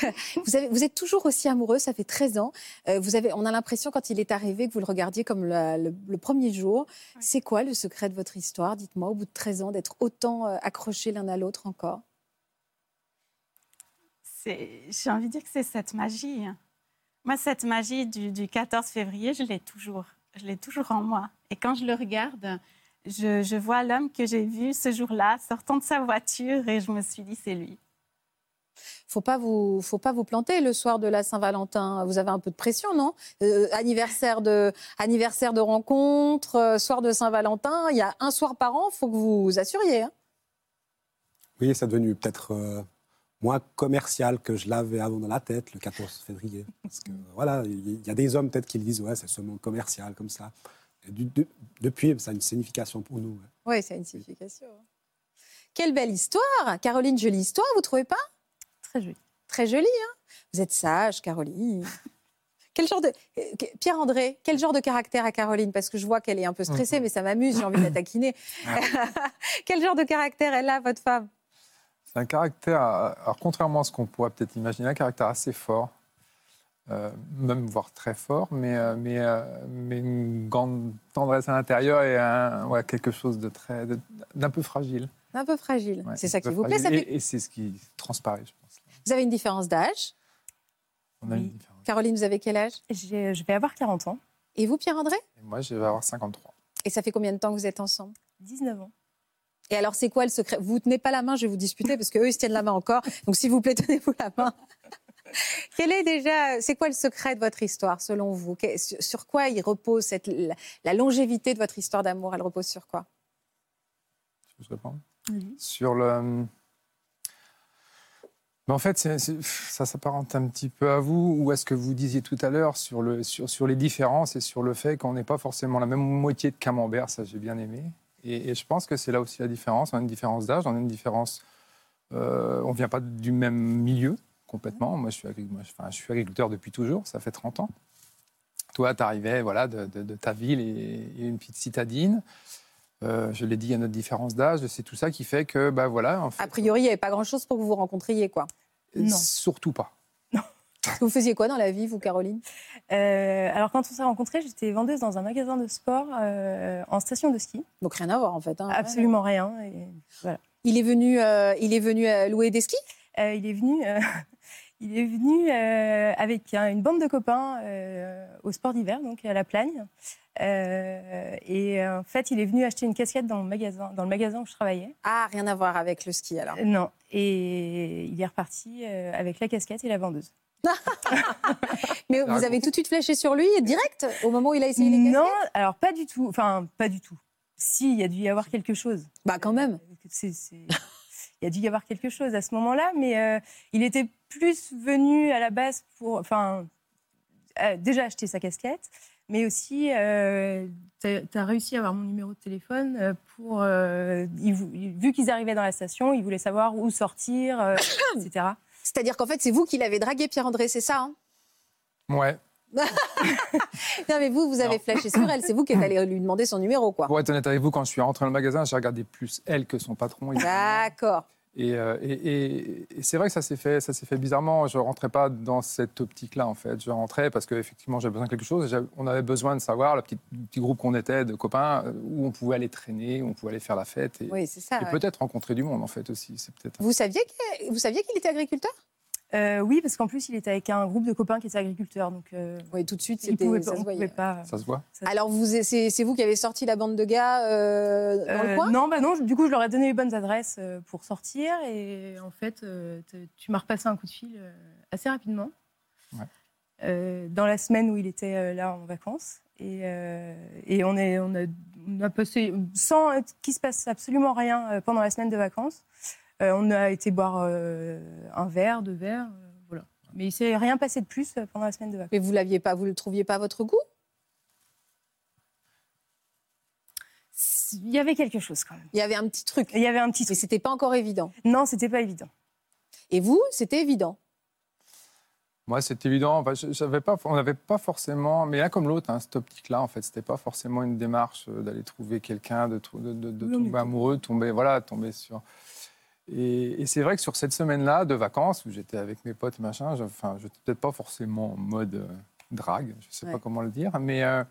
vous, avez, vous êtes toujours aussi amoureux, ça fait 13 ans. Euh, vous avez, on a l'impression, quand il est arrivé, que vous le regardiez comme la- le, le premier jour. C'est quoi le secret de votre histoire? Dites-moi, au bout de 13 ans, d'être autant euh, accrochés l'un à l'autre encore? J'ai envie de dire que c'est cette magie. hein. Moi, cette magie du, du 14 février, je l'ai toujours. Je l'ai toujours en moi. Et quand je le regarde, je, je vois l'homme que j'ai vu ce jour-là sortant de sa voiture et je me suis dit, c'est lui. faut pas vous faut pas vous planter le soir de la Saint-Valentin. Vous avez un peu de pression, non? Euh, Anniversaire de anniversaire de rencontre, euh, soir de Saint-Valentin. Il y a un soir par an. Faut que vous vous assuriez. hein. Oui, c'est devenu peut-être euh, moins commercial que je l'avais avant dans la tête le 14 février. Parce que voilà, il y a des hommes peut-être qui le disent, ouais, c'est seulement commercial comme ça. Et du- de- depuis, ça a une signification pour nous. ouais. Oui, ça a une signification. Quelle belle histoire Caroline, jolie histoire, vous trouvez pas? Très joli. Très jolie, hein Vous êtes sage, Caroline. (laughs) Quel genre de... euh, Pierre-André, quel genre de caractère a Caroline? Parce que je vois qu'elle est un peu stressée, mais ça m'amuse, j'ai envie de la taquiner. (laughs) quel genre de caractère elle a, votre femme? C'est un caractère, alors contrairement à ce qu'on pourrait peut-être imaginer, un caractère assez fort, euh, même voire très fort, mais, euh, mais, euh, mais une grande tendresse à l'intérieur et un- ouais, quelque chose de très, de- d'un peu fragile. Un peu fragile. Ouais, c'est ça qui vous plaît ça fait- Et, et c'est ce qui transparaît, je pense. Vous avez une différence d'âge? On a Oui. une différence. Caroline, vous avez quel âge? J'ai- Je vais avoir 40 ans, Et vous, Pierre-André? Et moi, je vais avoir 53. Et ça fait combien de temps que vous êtes ensemble? 19 ans. Et alors, c'est quoi le secret? Vous tenez pas la main, je vais vous disputer parce qu'eux, ils se tiennent la main encore. Donc, s'il vous plaît, (laughs) tenez-vous la main. Quel est déjà, c'est quoi le secret de votre histoire, selon vous? Sur, quoi il repose cette, la, la longévité de votre histoire d'amour? Elle repose sur quoi? Tu veux que je réponde Oui. Sur le. Mais en fait, ça s'apparente un petit peu à vous, ou à ce que vous disiez tout à l'heure sur, le, sur, sur les différences et sur le fait qu'on n'est pas forcément la même moitié de camembert, ça j'ai bien aimé. Et, et je pense que c'est là aussi la différence. On a une différence d'âge, on a une différence. euh, on ne vient pas du même milieu complètement. Moi je, suis agric- moi, je- enfin, je suis agriculteur depuis toujours, ça fait 30 ans. Toi, tu arrivais voilà, de, de- de ta ville et, et une petite citadine. Euh, je l'ai dit, il y a notre différence d'âge. C'est tout ça qui fait que, bah voilà. En fait, A priori, il n'y avait pas grand-chose pour que vous vous rencontriez, quoi. Non. Surtout pas. Vous faisiez quoi dans la vie, vous, Caroline? Euh, alors, quand on s'est rencontrés, j'étais vendeuse dans un magasin de sport euh, en station de ski. Donc, rien à voir, en fait. hein. Absolument rien. Et voilà. Il est venu, euh, il est venu euh, louer des skis? Euh, il est venu, euh, (laughs) il est venu euh, avec un- une bande de copains euh, au sport d'hiver, donc à la Plagne. Euh, et en fait, il est venu acheter une casquette dans, le magasin, dans le magasin où je travaillais. Ah, rien à voir avec le ski, alors. Euh, Non. Et il est reparti euh, avec la casquette et la vendeuse. (laughs) Mais vous avez tout de suite flashé sur lui, direct, au moment où il a essayé les casquettes? Non, alors pas du tout. Enfin, pas du tout. Si, il y a dû y avoir quelque chose. Bah, quand même. C'est- c'est- Il y a dû y avoir quelque chose à ce moment-là, mais euh, il était plus venu à la base pour, enfin, euh, déjà acheter sa casquette, mais aussi, euh, tu as réussi à avoir mon numéro de téléphone euh, pour, euh, il vu qu'ils arrivaient dans la station, il voulait savoir où sortir, euh, etc. C'est-à-dire qu'en fait, c'est vous qui l'avez dragué, Pierre-André, c'est ça hein Ouais. (laughs) Non, mais vous, vous avez Non. flashé sur elle. C'est vous qui êtes allé lui demander son numéro, quoi. Pour être honnête avec vous, quand je suis rentré dans le magasin, j'ai regardé plus elle que son patron. D'accord. Et, euh, et- c'est vrai que ça s'est fait, ça s'est fait bizarrement. Je rentrais pas dans cette optique-là en fait. Je rentrais parce qu'effectivement j'avais besoin de quelque chose. On avait besoin de savoir, le petit, le petit groupe qu'on était de copains, euh, où on pouvait aller traîner, où on pouvait aller faire la fête et, Oui, c'est ça. et ouais. peut-être rencontrer du monde en fait aussi. C'est peut-être. Vous saviez que- vous saviez qu'il était agriculteur? Euh, oui, parce qu'en plus, il était avec un groupe de copains qui étaient agriculteurs, donc euh, Oui, tout de suite, il c'était- pouvait, ça pas- se on voyait. pouvait pas. Ça se voit. Alors, vous, c'est c'est vous qui avez sorti la bande de gars euh, dans le Euh, coin? Non, bah non. Du coup, je leur ai donné les bonnes adresses pour sortir. Et en fait, tu m'as repassé un coup de fil assez rapidement. Ouais. Euh, dans la semaine où il était là en vacances. Et, euh, et on, est, on, a, on a passé, sans qu'il se passe absolument rien pendant la semaine de vacances, on a été boire euh, un verre, deux verres. euh, voilà. Mais il s'est rien passé de plus euh, pendant la semaine de vacances. Mais vous l'aviez pas, vous le trouviez pas à votre goût? Il y avait quelque chose quand même. Il y avait un petit truc. Il y avait un petit Mais truc. c'était pas encore évident. Non, c'était pas évident. Et vous, c'était évident? Moi, c'est évident. Enfin, je- j'avais pas, on n'avait pas forcément, mais l'un comme l'autre, hein, cette optique-là, en fait, c'était pas forcément une démarche euh, d'aller trouver quelqu'un, de, de, tomber amoureux, tomber, voilà, tomber sur. Et, et c'est vrai que sur cette semaine-là de vacances où j'étais avec mes potes, machin, je, enfin, je peut-être pas forcément en mode euh, drague, je sais Ouais. pas comment le dire, mais. euh,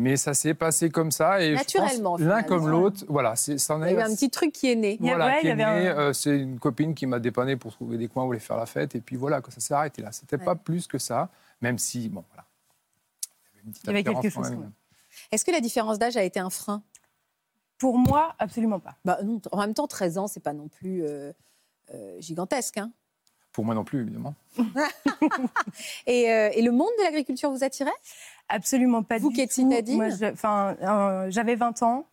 mais ça s'est passé comme ça et Naturellement, l'un comme l'autre, voilà, c'est ça en Il y avait un petit truc qui est né. Voilà, ouais, un- euh, c'est une copine qui m'a dépanné pour trouver des coins où aller faire la fête. Et puis voilà, que ça s'est arrêté là. C'était pas Ouais. plus que ça, même si, bon, voilà. Il y avait, une petite Il y avait quelque chose. Est-ce que la différence d'âge a été un frein? Pour moi, absolument pas. bah, non, En même temps, 13 ans, c'est pas non plus euh, euh, gigantesque. hein. Pour moi non plus, évidemment. (laughs) Et, euh, et le monde de l'agriculture vous attirait? Absolument pas Vous du qui êtes tout. citadine Moi, je- enfin, euh, j'avais 20 ans,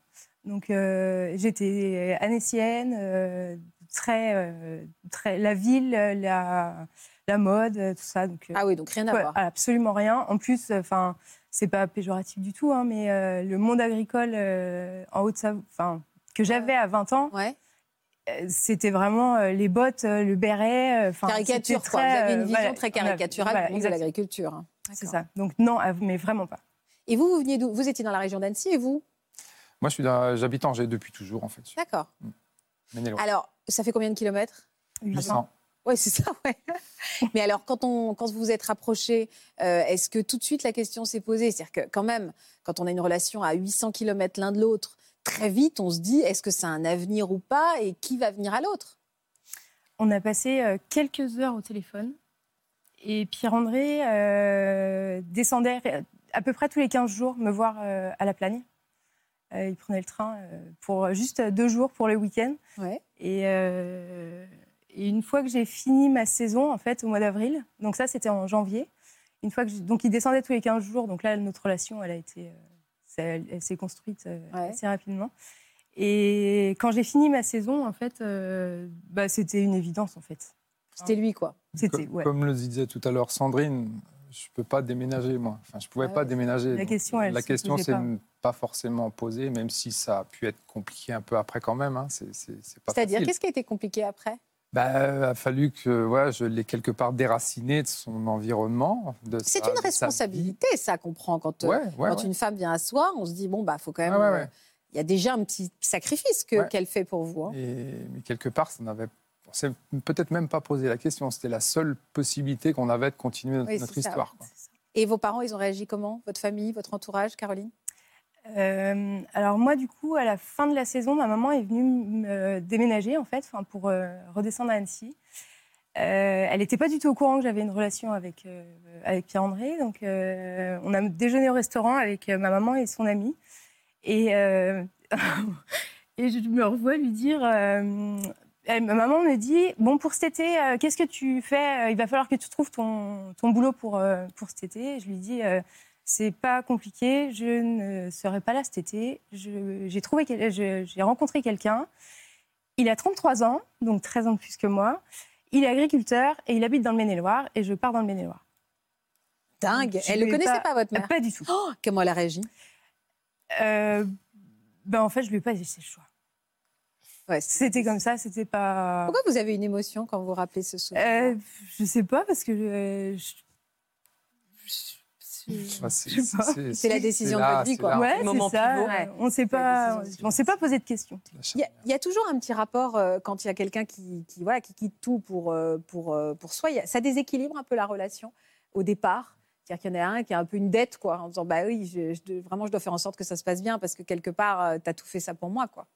donc euh, j'étais anécienne. euh, très, euh, très la ville, la, la mode, tout ça. Donc, Ah oui, donc rien à ouais, voir. absolument rien. En plus, enfin, c'est pas péjoratif du tout, hein, mais euh, le monde agricole euh, en Haute-Savoie, enfin, que j'avais à 20 ans, Ouais. euh, c'était vraiment euh, les bottes, euh, le béret. euh, enfin, Caricature, c'était quoi. très, Vous avez une vision voilà, très caricaturale voilà, du monde de l'agriculture. hein. C'est ça. Donc non, mais vraiment pas. Et vous, vous veniez d'où? Vous étiez dans la région d'Annecy et vous? Moi, je suis j'habite Angers depuis toujours, en fait. D'accord. Maine-et-Loire. Alors, ça fait combien de kilomètres? 800. Oui, c'est ça, ouais. (laughs) Mais alors, quand, on, quand vous vous êtes rapprochés, euh, est-ce que tout de suite la question s'est posée? C'est-à-dire que, quand même, quand on a une relation à 800 km l'un de l'autre, très vite, on se dit est-ce que a un avenir ou pas? Et qui va venir à l'autre? On a passé euh, quelques heures au téléphone. Et Pierre-André euh, descendait à peu près tous les 15 jours me voir à la Plagne. Il prenait le train pour juste deux jours pour le week-end. Ouais. Et, et une fois que j'ai fini ma saison, en fait, au mois d'avril, donc ça, c'était en janvier, une fois que donc il descendait tous les 15 jours, donc là, notre relation, elle a été, euh, elle, elle s'est construite euh, Ouais. assez rapidement. Et quand j'ai fini ma saison, en fait, euh, bah, c'était une évidence, en fait. C'était lui, quoi. C'était, ouais. Comme le disait tout à l'heure Sandrine, je peux pas déménager, moi. Enfin, je pouvais Ah pas ouais. déménager. La question, elle la se question, c'est pas. pas forcément posée, même si ça a pu être compliqué un peu après quand même. hein. C'est c'est- c'est pas C'est-à-dire, qu'est-ce qui a été compliqué après? Bah, il a fallu que ouais, je l'ai quelque part déraciné de son environnement. C'est une responsabilité, ça, qu'on prend quand, euh, Ouais, ouais, quand ouais. une femme vient à soi. On se dit bon, bah, faut quand même. Ouais, ouais, euh. Il y a déjà un petit sacrifice qu'elle fait pour vous. hein. Et, mais quelque part, ça n'avait on s'est peut-être même pas posé la question. C'était la seule possibilité qu'on avait de continuer notre, Oui, notre c'est ça, histoire. quoi. Et vos parents, ils ont réagi comment? Votre famille, votre entourage, Caroline? Euh, alors moi, du coup, à la fin de la saison, ma maman est venue me déménager, en fait, pour euh, redescendre à Annecy. Euh, elle n'était pas du tout au courant que j'avais une relation avec, euh, avec Pierre-André. Donc, euh, on a déjeuné au restaurant avec euh, ma maman et son ami. Et, euh, (laughs) je me revois lui dire... euh, ma maman me dit, bon, pour cet été, euh, qu'est-ce que tu fais? Il va falloir que tu trouves ton, ton boulot pour, euh, pour cet été. Je lui dis, euh, c'est pas compliqué, je ne serai pas là cet été. J'ai trouvé, j'ai rencontré quelqu'un. Il a 33 ans, donc 13 ans de plus que moi. Il est agriculteur et il habite dans le Maine-et-Loire et je pars dans le Maine-et-Loire. Dingue. Je Elle ne ai connaissait pas- pas, votre mère Pas du tout. Oh, Comment elle a réagi? Euh, ben en fait, je lui ai pas laissé le choix. Ouais, C'était comme ça, c'était pas. Pourquoi vous avez une émotion quand vous vous rappelez ce souvenir? Euh, je sais pas parce que euh, je- je- Bah, c'est- la décision de votre vie, c'est quoi. Ouais, c'est ça. ouais. On s'est C'est la pas, on s'est pas posé de questions. Il y, a, y toujours un petit rapport euh, quand il y a quelqu'un qui, qui, voilà, qui quitte tout pour, euh, pour, euh, pour soi. A- ça déséquilibre un peu la relation au départ. C'est-à-dire qu'il y en a un qui a un peu une dette, quoi, en disant bah oui, je, je- vraiment, je dois faire en sorte que ça se passe bien parce que quelque part, tu as tout fait ça pour moi, quoi.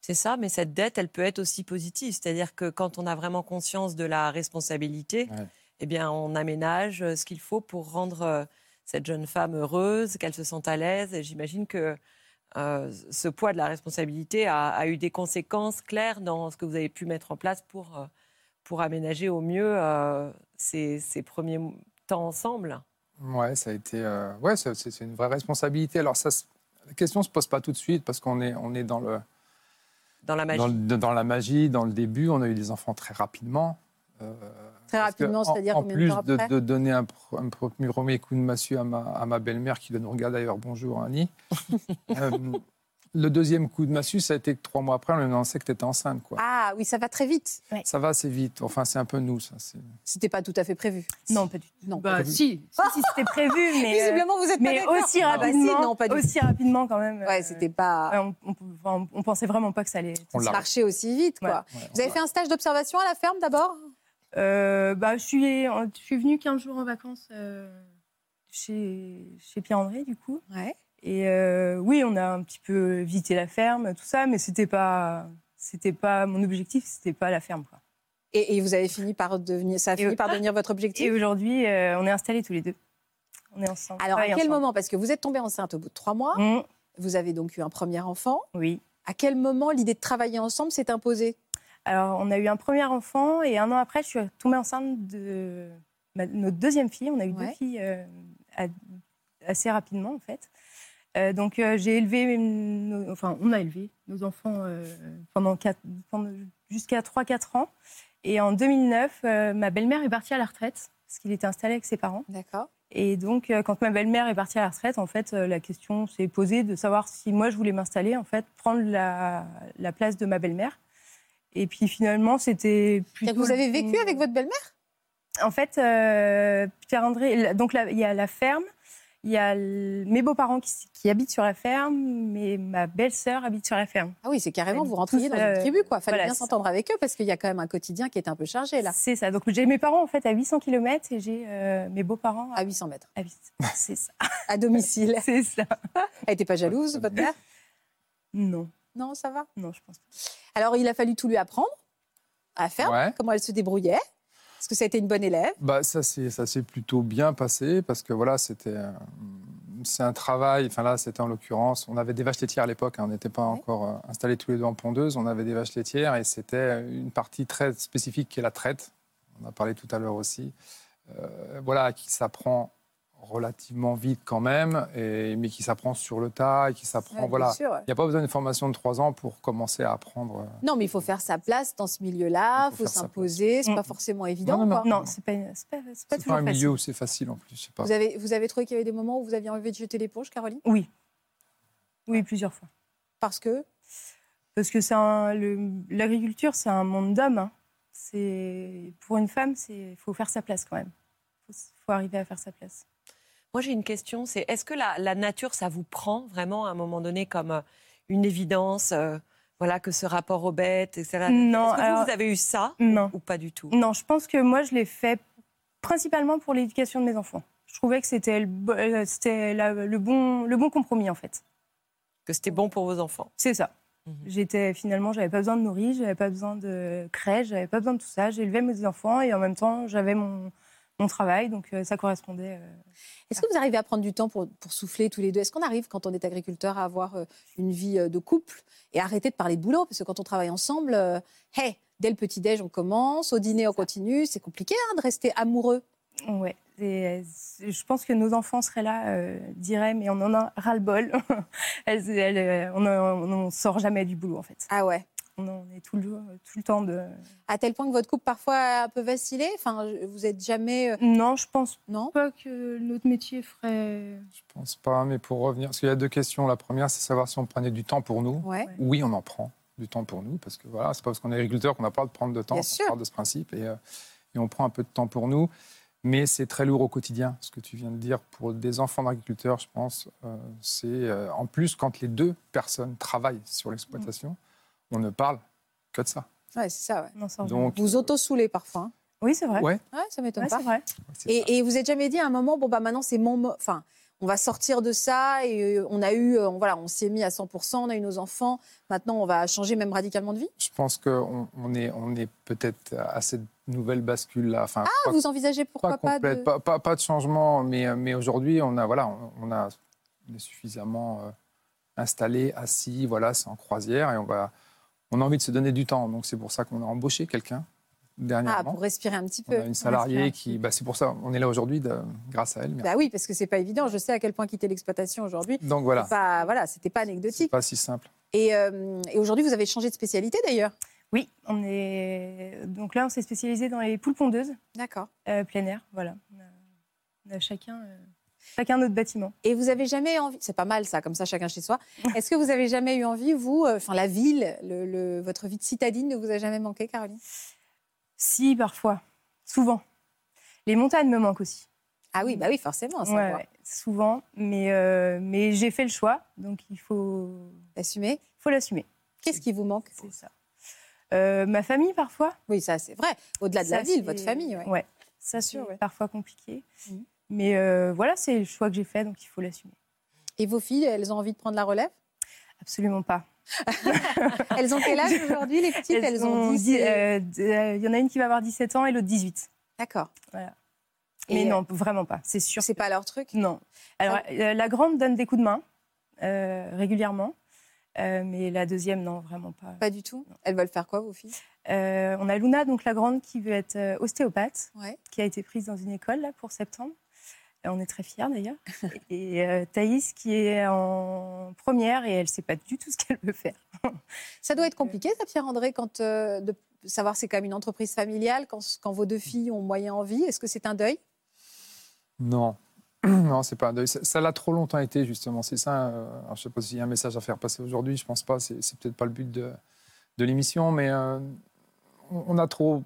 C'est ça, mais cette dette, elle peut être aussi positive. C'est-à-dire que quand on a vraiment conscience de la responsabilité, Ouais. eh bien, on aménage ce qu'il faut pour rendre euh, cette jeune femme heureuse, qu'elle se sente à l'aise. Et j'imagine que euh, ce poids de la responsabilité a, a eu des conséquences claires dans ce que vous avez pu mettre en place pour, euh, pour aménager au mieux euh, ces, ces premiers temps ensemble. Ouais, ça a été. euh, ouais, c'est une vraie responsabilité. Alors, ça, la question se pose pas tout de suite parce qu'on est, on est dans, le, Dans la magie. dans, le- dans la magie, dans le début. On a eu des enfants très rapidement. Euh, Très rapidement, en- c'est-à-dire En de plus de, après de donner un, pr- un pr- premier coup de massue à ma, à ma belle-mère qui nous regarde d'ailleurs, bonjour Annie. (laughs) Euh, le deuxième coup de massue, ça a été que trois mois après, on lui a annoncé que tu étais enceinte. Quoi. Ah oui, ça va très vite. Ça va assez vite. Enfin, c'est un peu nous, ça. C'était pas tout à fait prévu. Non, pas du tout. Non. Bah, si, si, si, c'était prévu, (laughs) mais, Visiblement, vous êtes mais pas aussi Ah bah si, rapidement, non, pas du tout. aussi rapidement quand même. Ouais, euh, c'était pas ouais, on, on, pensait vraiment pas que ça allait. On marché aussi vite, quoi. Ouais. ouais, Vous avez fait un stage d'observation à la ferme d'abord? Bah, je suis, je suis venue 15 jours en vacances euh, chez, chez Pierre-André, du coup. Ouais. Et euh, oui, on a un petit peu visité la ferme, tout ça, mais c'était pas, c'était pas mon objectif, c'était pas la ferme. Quoi. Et, et vous avez fini par devenir, ça a Et fini par devenir votre (laughs) Et objectif? aujourd'hui, euh, on est installés tous les deux. On est ensemble. Alors, à travaille quel ensemble. moment Parce que vous êtes tombée enceinte au bout de trois mois, Mmh, vous avez donc eu un premier enfant. Oui. À quel moment l'idée de travailler ensemble s'est imposée? Alors, on a eu un premier enfant et un an après, je suis tombée enceinte de ma- notre deuxième fille. On a eu Ouais. deux filles euh, à- assez rapidement, en fait. Euh, donc, euh, j'ai élevé, nos- enfin, on a élevé nos enfants pendant, jusqu'à 3-4 ans. Et en 2009, euh, ma belle-mère est partie à la retraite parce qu'il était installé avec ses parents. D'accord. Et donc, quand ma belle-mère est partie à la retraite, en fait, la question s'est posée de savoir si moi je voulais m'installer, en fait, prendre la, la place de ma belle-mère. Et puis finalement, c'était C'est-à-dire plutôt. que Vous avez vécu avec votre belle-mère? En fait, euh, Pierre-André, donc là, il y a la ferme, il y a mes beaux-parents qui, habitent sur la ferme, mais ma belle-sœur habite sur la ferme. Ah oui, c'est carrément, vous rentriez tous, dans une euh, tribu, quoi. Fallait voilà, bien s'entendre avec eux parce qu'il y a quand même un quotidien qui est un peu chargé, là. C'est ça. Donc j'ai mes parents en fait à 800 km et j'ai euh, mes beaux-parents À 800 mètres. à 8. (laughs) C'est ça. À domicile. (laughs) C'est ça. Elle n'était pas jalouse, votre mère? Non, Non, ça va? non, je pense pas. Alors, il a fallu tout lui apprendre à faire, Ouais. comment elle se débrouillait. Est-ce que ça a été une bonne élève? Bah, ça s'est plutôt bien passé parce que voilà, c'était c'est un travail. Enfin là, c'était en l'occurrence, on avait des vaches laitières à l'époque. hein, on n'était pas Ouais. encore euh, installés tous les deux en pondeuse. On avait des vaches laitières et c'était une partie très spécifique qui est la traite. On a parlé tout à l'heure aussi. Euh, voilà, qui s'apprend relativement vite quand même, et, mais qui s'apprend sur le tas et qui s'apprend. Ouais, voilà. ouais. Il n'y a pas besoin d'une formation de trois ans pour commencer à apprendre. euh, Non, mais il faut faire sa place dans ce milieu-là, Il il faut s'imposer, c'est place. pas forcément évident. Non, non. Non, c'est pas, c'est pas, pas un facile. milieu où c'est facile en plus. pas. Vous avez, vous avez trouvé qu'il y avait des moments où vous aviez envie de jeter l'éponge, Caroline? Oui. Oui, plusieurs fois. Parce que? Parce que l'agriculture, c'est un monde d'hommes. hein. C'est pour une femme, c'est faut faire sa place quand même. Faut, faut arriver à faire sa place. Moi, j'ai une question, c'est est-ce que la, la nature, ça vous prend vraiment à un moment donné comme euh, une évidence, euh, voilà, que ce rapport aux bêtes, etc. Non, Est-ce que alors- vous, vous avez eu ça Non. ou pas du tout? Non, je pense que moi, je l'ai fait principalement pour l'éducation de mes enfants. Je trouvais que c'était le, euh, c'était la- le bon, le bon compromis en fait. Que c'était bon pour vos enfants C'est ça. Mhm. J'étais finalement, j'avais pas besoin de nourrir, j'avais pas besoin de crèche, j'avais pas besoin de tout ça. J'élevais mes enfants et en même temps, j'avais mon, mon travail, donc euh, ça correspondait. euh, est-ce que vous arrivez à prendre du temps pour, pour souffler tous les deux? Est-ce qu'on arrive, quand on est agriculteur, à avoir euh, une vie de couple et arrêter de parler de boulot? Parce que quand on travaille ensemble, hey, dès le petit-déj, on commence, au dîner, on continue. C'est compliqué hein, de rester amoureux? Et, euh, je pense que nos enfants seraient là, euh, diraient, mais on en a ras-le-bol. (laughs) On ne sort jamais du boulot, en fait. Ah ouais On en est tout le, tout le temps de... À tel point que votre couple parfois a un peu vacillé Enfin, vous êtes jamais. euh, Non, je pense Non? pas que notre métier ferait... Je pense pas, mais pour revenir, parce qu'il y a deux questions. La première, c'est savoir si on prenait du temps pour nous. Ouais. Oui, on en prend du temps pour nous, parce que voilà, c'est pas parce qu'on est agriculteur qu'on n'a pas le droit de prendre de temps. Bien on sûr. part de ce principe et, euh, et on prend un peu de temps pour nous. Mais c'est très lourd au quotidien, ce que tu viens de dire. Pour des enfants d'agriculteurs, je pense, euh, c'est euh, en plus quand les deux personnes travaillent sur l'exploitation, on ne parle que de ça. Ouais, c'est ça. ouais. On en sort Donc, Vous auto-soulez parfois. hein. Oui, c'est vrai. Ouais. Ouais, ça m'étonne Ouais, pas. c'est vrai. Et, et vous êtes jamais dit à un moment, bon bah maintenant c'est mon, mo- enfin, on va sortir de ça et euh, on a eu, euh, voilà, on s'est mis à 100%, on a eu nos enfants. Maintenant, on va changer même radicalement de vie. Je pense qu'on on est, on est peut-être à cette nouvelle bascule-là. Enfin, Ah, pas- vous envisagez pourquoi pas de... pas, pas- pas de changement, mais, mais aujourd'hui, on a, voilà, on, on a, on est suffisamment euh, installé, assis, voilà, c'est en croisière et on va, on a envie de se donner du temps. Donc c'est pour ça qu'on a embauché quelqu'un Ah, dernièrement. pour respirer un petit on peu. a une salariée qui, bah, c'est pour ça, on est là aujourd'hui grâce à elle. Bah oui, parce que c'est pas évident. Je sais à quel point quitter l'exploitation aujourd'hui. Donc voilà, Pas, voilà, c'était pas anecdotique. pas si simple. Et, euh, et aujourd'hui, vous avez changé de spécialité d'ailleurs? Oui, on est... Donc là, on s'est spécialisé dans les poules pondeuses, D'accord. euh, plein air, voilà. On a, on a chacun, euh, chacun notre bâtiment. Et vous avez jamais envie, c'est pas mal ça, comme ça chacun chez soi. Est-ce que vous avez jamais eu envie, vous, euh, enfin la ville, le, le- votre vie de citadine ne vous a jamais manqué, Caroline? Si, parfois. Souvent. Les montagnes me manquent aussi. Ah oui, bah oui, forcément, ça Ouais, doit ouais, souvent. Mais, euh, mais j'ai fait le choix, donc il faut, assumer. faut l'assumer. Qu'est-ce qui vous manque? C'est ça. Euh, ma famille, parfois. Oui, ça c'est vrai. Au-delà de la ville, votre famille, ouais. Ouais, ça c'est parfois compliqué. Mhm. Mais euh, voilà, c'est le choix que j'ai fait, donc il faut l'assumer. Et vos filles, elles ont envie de prendre la relève? Absolument pas. (laughs) Elles ont quel âge aujourd'hui, les petites? Elles, ont 10 dix- et- euh, euh, Il y en a une qui va avoir 17 ans et l'autre 18. D'accord. Mais Et, non, vraiment pas, c'est sûr. C'est pas leur truc? Non. Alors, euh, la grande donne des coups de main régulièrement, euh, mais la deuxième, non, vraiment pas. Pas du tout? Elles veulent faire quoi, vos filles? Euh, on a Luna, donc la grande, qui veut être ostéopathe, Ouais. qui a été prise dans une école là, pour septembre. On est très fiers d'ailleurs. (laughs) Et euh, Thaïs qui est en première et elle ne sait pas du tout ce qu'elle veut faire. (laughs) Ça doit être compliqué, ça, Pierre-André, quand, euh, de savoir c'est quand même une entreprise familiale, quand, quand vos deux filles ont moyen envie. Est-ce que c'est un deuil? Non. (clears throat) Non, c'est pas un deuil. Ça l'a trop longtemps été, justement. C'est ça. euh, alors, je ne sais pas s'il y a un message à faire passer aujourd'hui. Je pense pas. C'est peut-être pas le but de, de l'émission, mais euh, on a trop,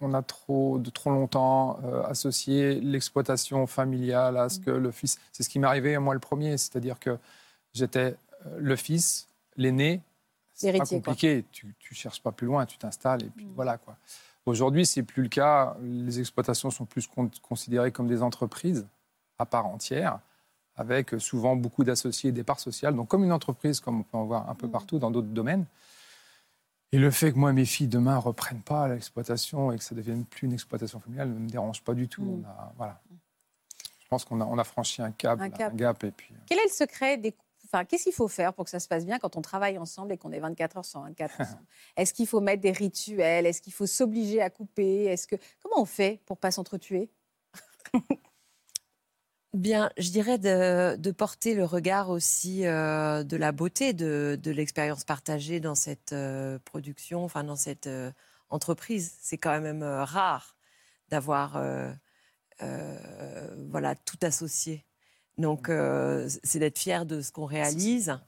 on a trop de trop longtemps euh, associé l'exploitation familiale à ce que le fils. C'est ce qui m'est arrivé moi le premier, c'est-à-dire que j'étais euh, le fils, l'aîné. C'est pas quoi. compliqué. Tu, tu cherches pas plus loin, tu t'installes et puis voilà quoi. Aujourd'hui, c'est plus le cas. Les exploitations sont plus con- considérées comme des entreprises à part entière, avec souvent beaucoup d'associés et des parts sociales, donc comme une entreprise, comme on peut en voir un peu partout dans d'autres domaines. Et le fait que moi, mes filles, demain, reprennent pas l'exploitation et que ça ne devienne plus une exploitation familiale ne me dérange pas du tout. Mm. On a- voilà. Je pense qu'on a, on a franchi un cap, Un là, cap. un gap et puis... Quel est le secret des... Enfin, qu'est-ce qu'il faut faire pour que ça se passe bien quand on travaille ensemble et qu'on est 24 heures sur 24 (laughs) ensemble? Est-ce qu'il faut mettre des rituels? Est-ce qu'il faut s'obliger à couper? Est-ce que comment on fait pour pas s'entretuer? Bien, je dirais de, de porter le regard aussi euh, de la beauté de, de l'expérience partagée dans cette euh, production, enfin dans cette euh, entreprise. C'est quand même rare d'avoir voilà tout associé. Donc, euh, c'est d'être fier de ce qu'on réalise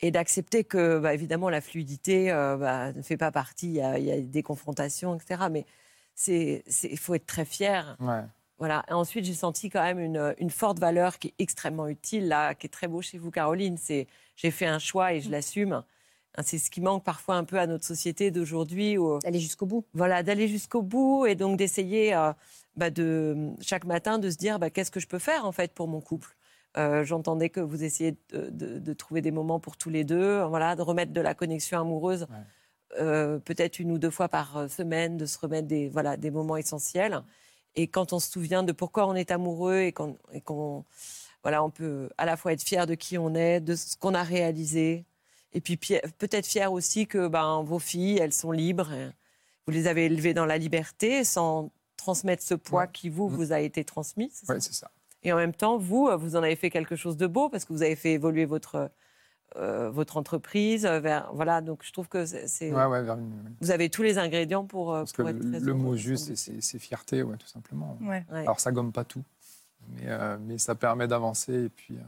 et d'accepter que, bah, évidemment, la fluidité bah, ne fait pas partie. Il y, a, il y a des confrontations, etc. Mais c'est, c'est- il faut être très fier. Ouais. Voilà. Et ensuite, j'ai senti quand même une, une forte valeur qui est extrêmement utile, là, qui est très beau chez vous, Caroline. C'est j'ai fait un choix et je l'assume. Hein, C'est ce qui manque parfois un peu à notre société d'aujourd'hui. où- Aller jusqu'au bout. Voilà, d'aller jusqu'au bout et donc d'essayer euh, bah, de chaque matin de se dire bah, qu'est-ce que je peux faire en fait pour mon couple? Euh, J'entendais que vous essayez de, de- de trouver des moments pour tous les deux, voilà, de remettre de la connexion amoureuse, euh, peut-être une ou deux fois par euh, semaine, de se remettre des voilà des moments essentiels. Et quand on se souvient de pourquoi on est amoureux et qu'on voilà, on peut à la fois être fier de qui on est, de ce qu'on a réalisé, et puis peut-être fier aussi que ben, vos filles, elles sont libres. et Vous les avez élevées dans la liberté sans transmettre ce poids Ouais. qui, vous, Mm. vous a été transmis. Ouais, c'est ça. et en même temps, vous, vous en avez fait quelque chose de beau parce que vous avez fait évoluer votre, euh, votre entreprise. euh, Vers, voilà, donc je trouve que c'est, c'est- Ouais, ouais, vers une- vous avez tous les ingrédients pour, euh, que pour être le, très le heureux, mot juste, c'est- fierté, ouais, tout simplement. Ouais. Ouais. Alors ça gomme pas tout, mais, euh, mais ça permet d'avancer et puis, euh,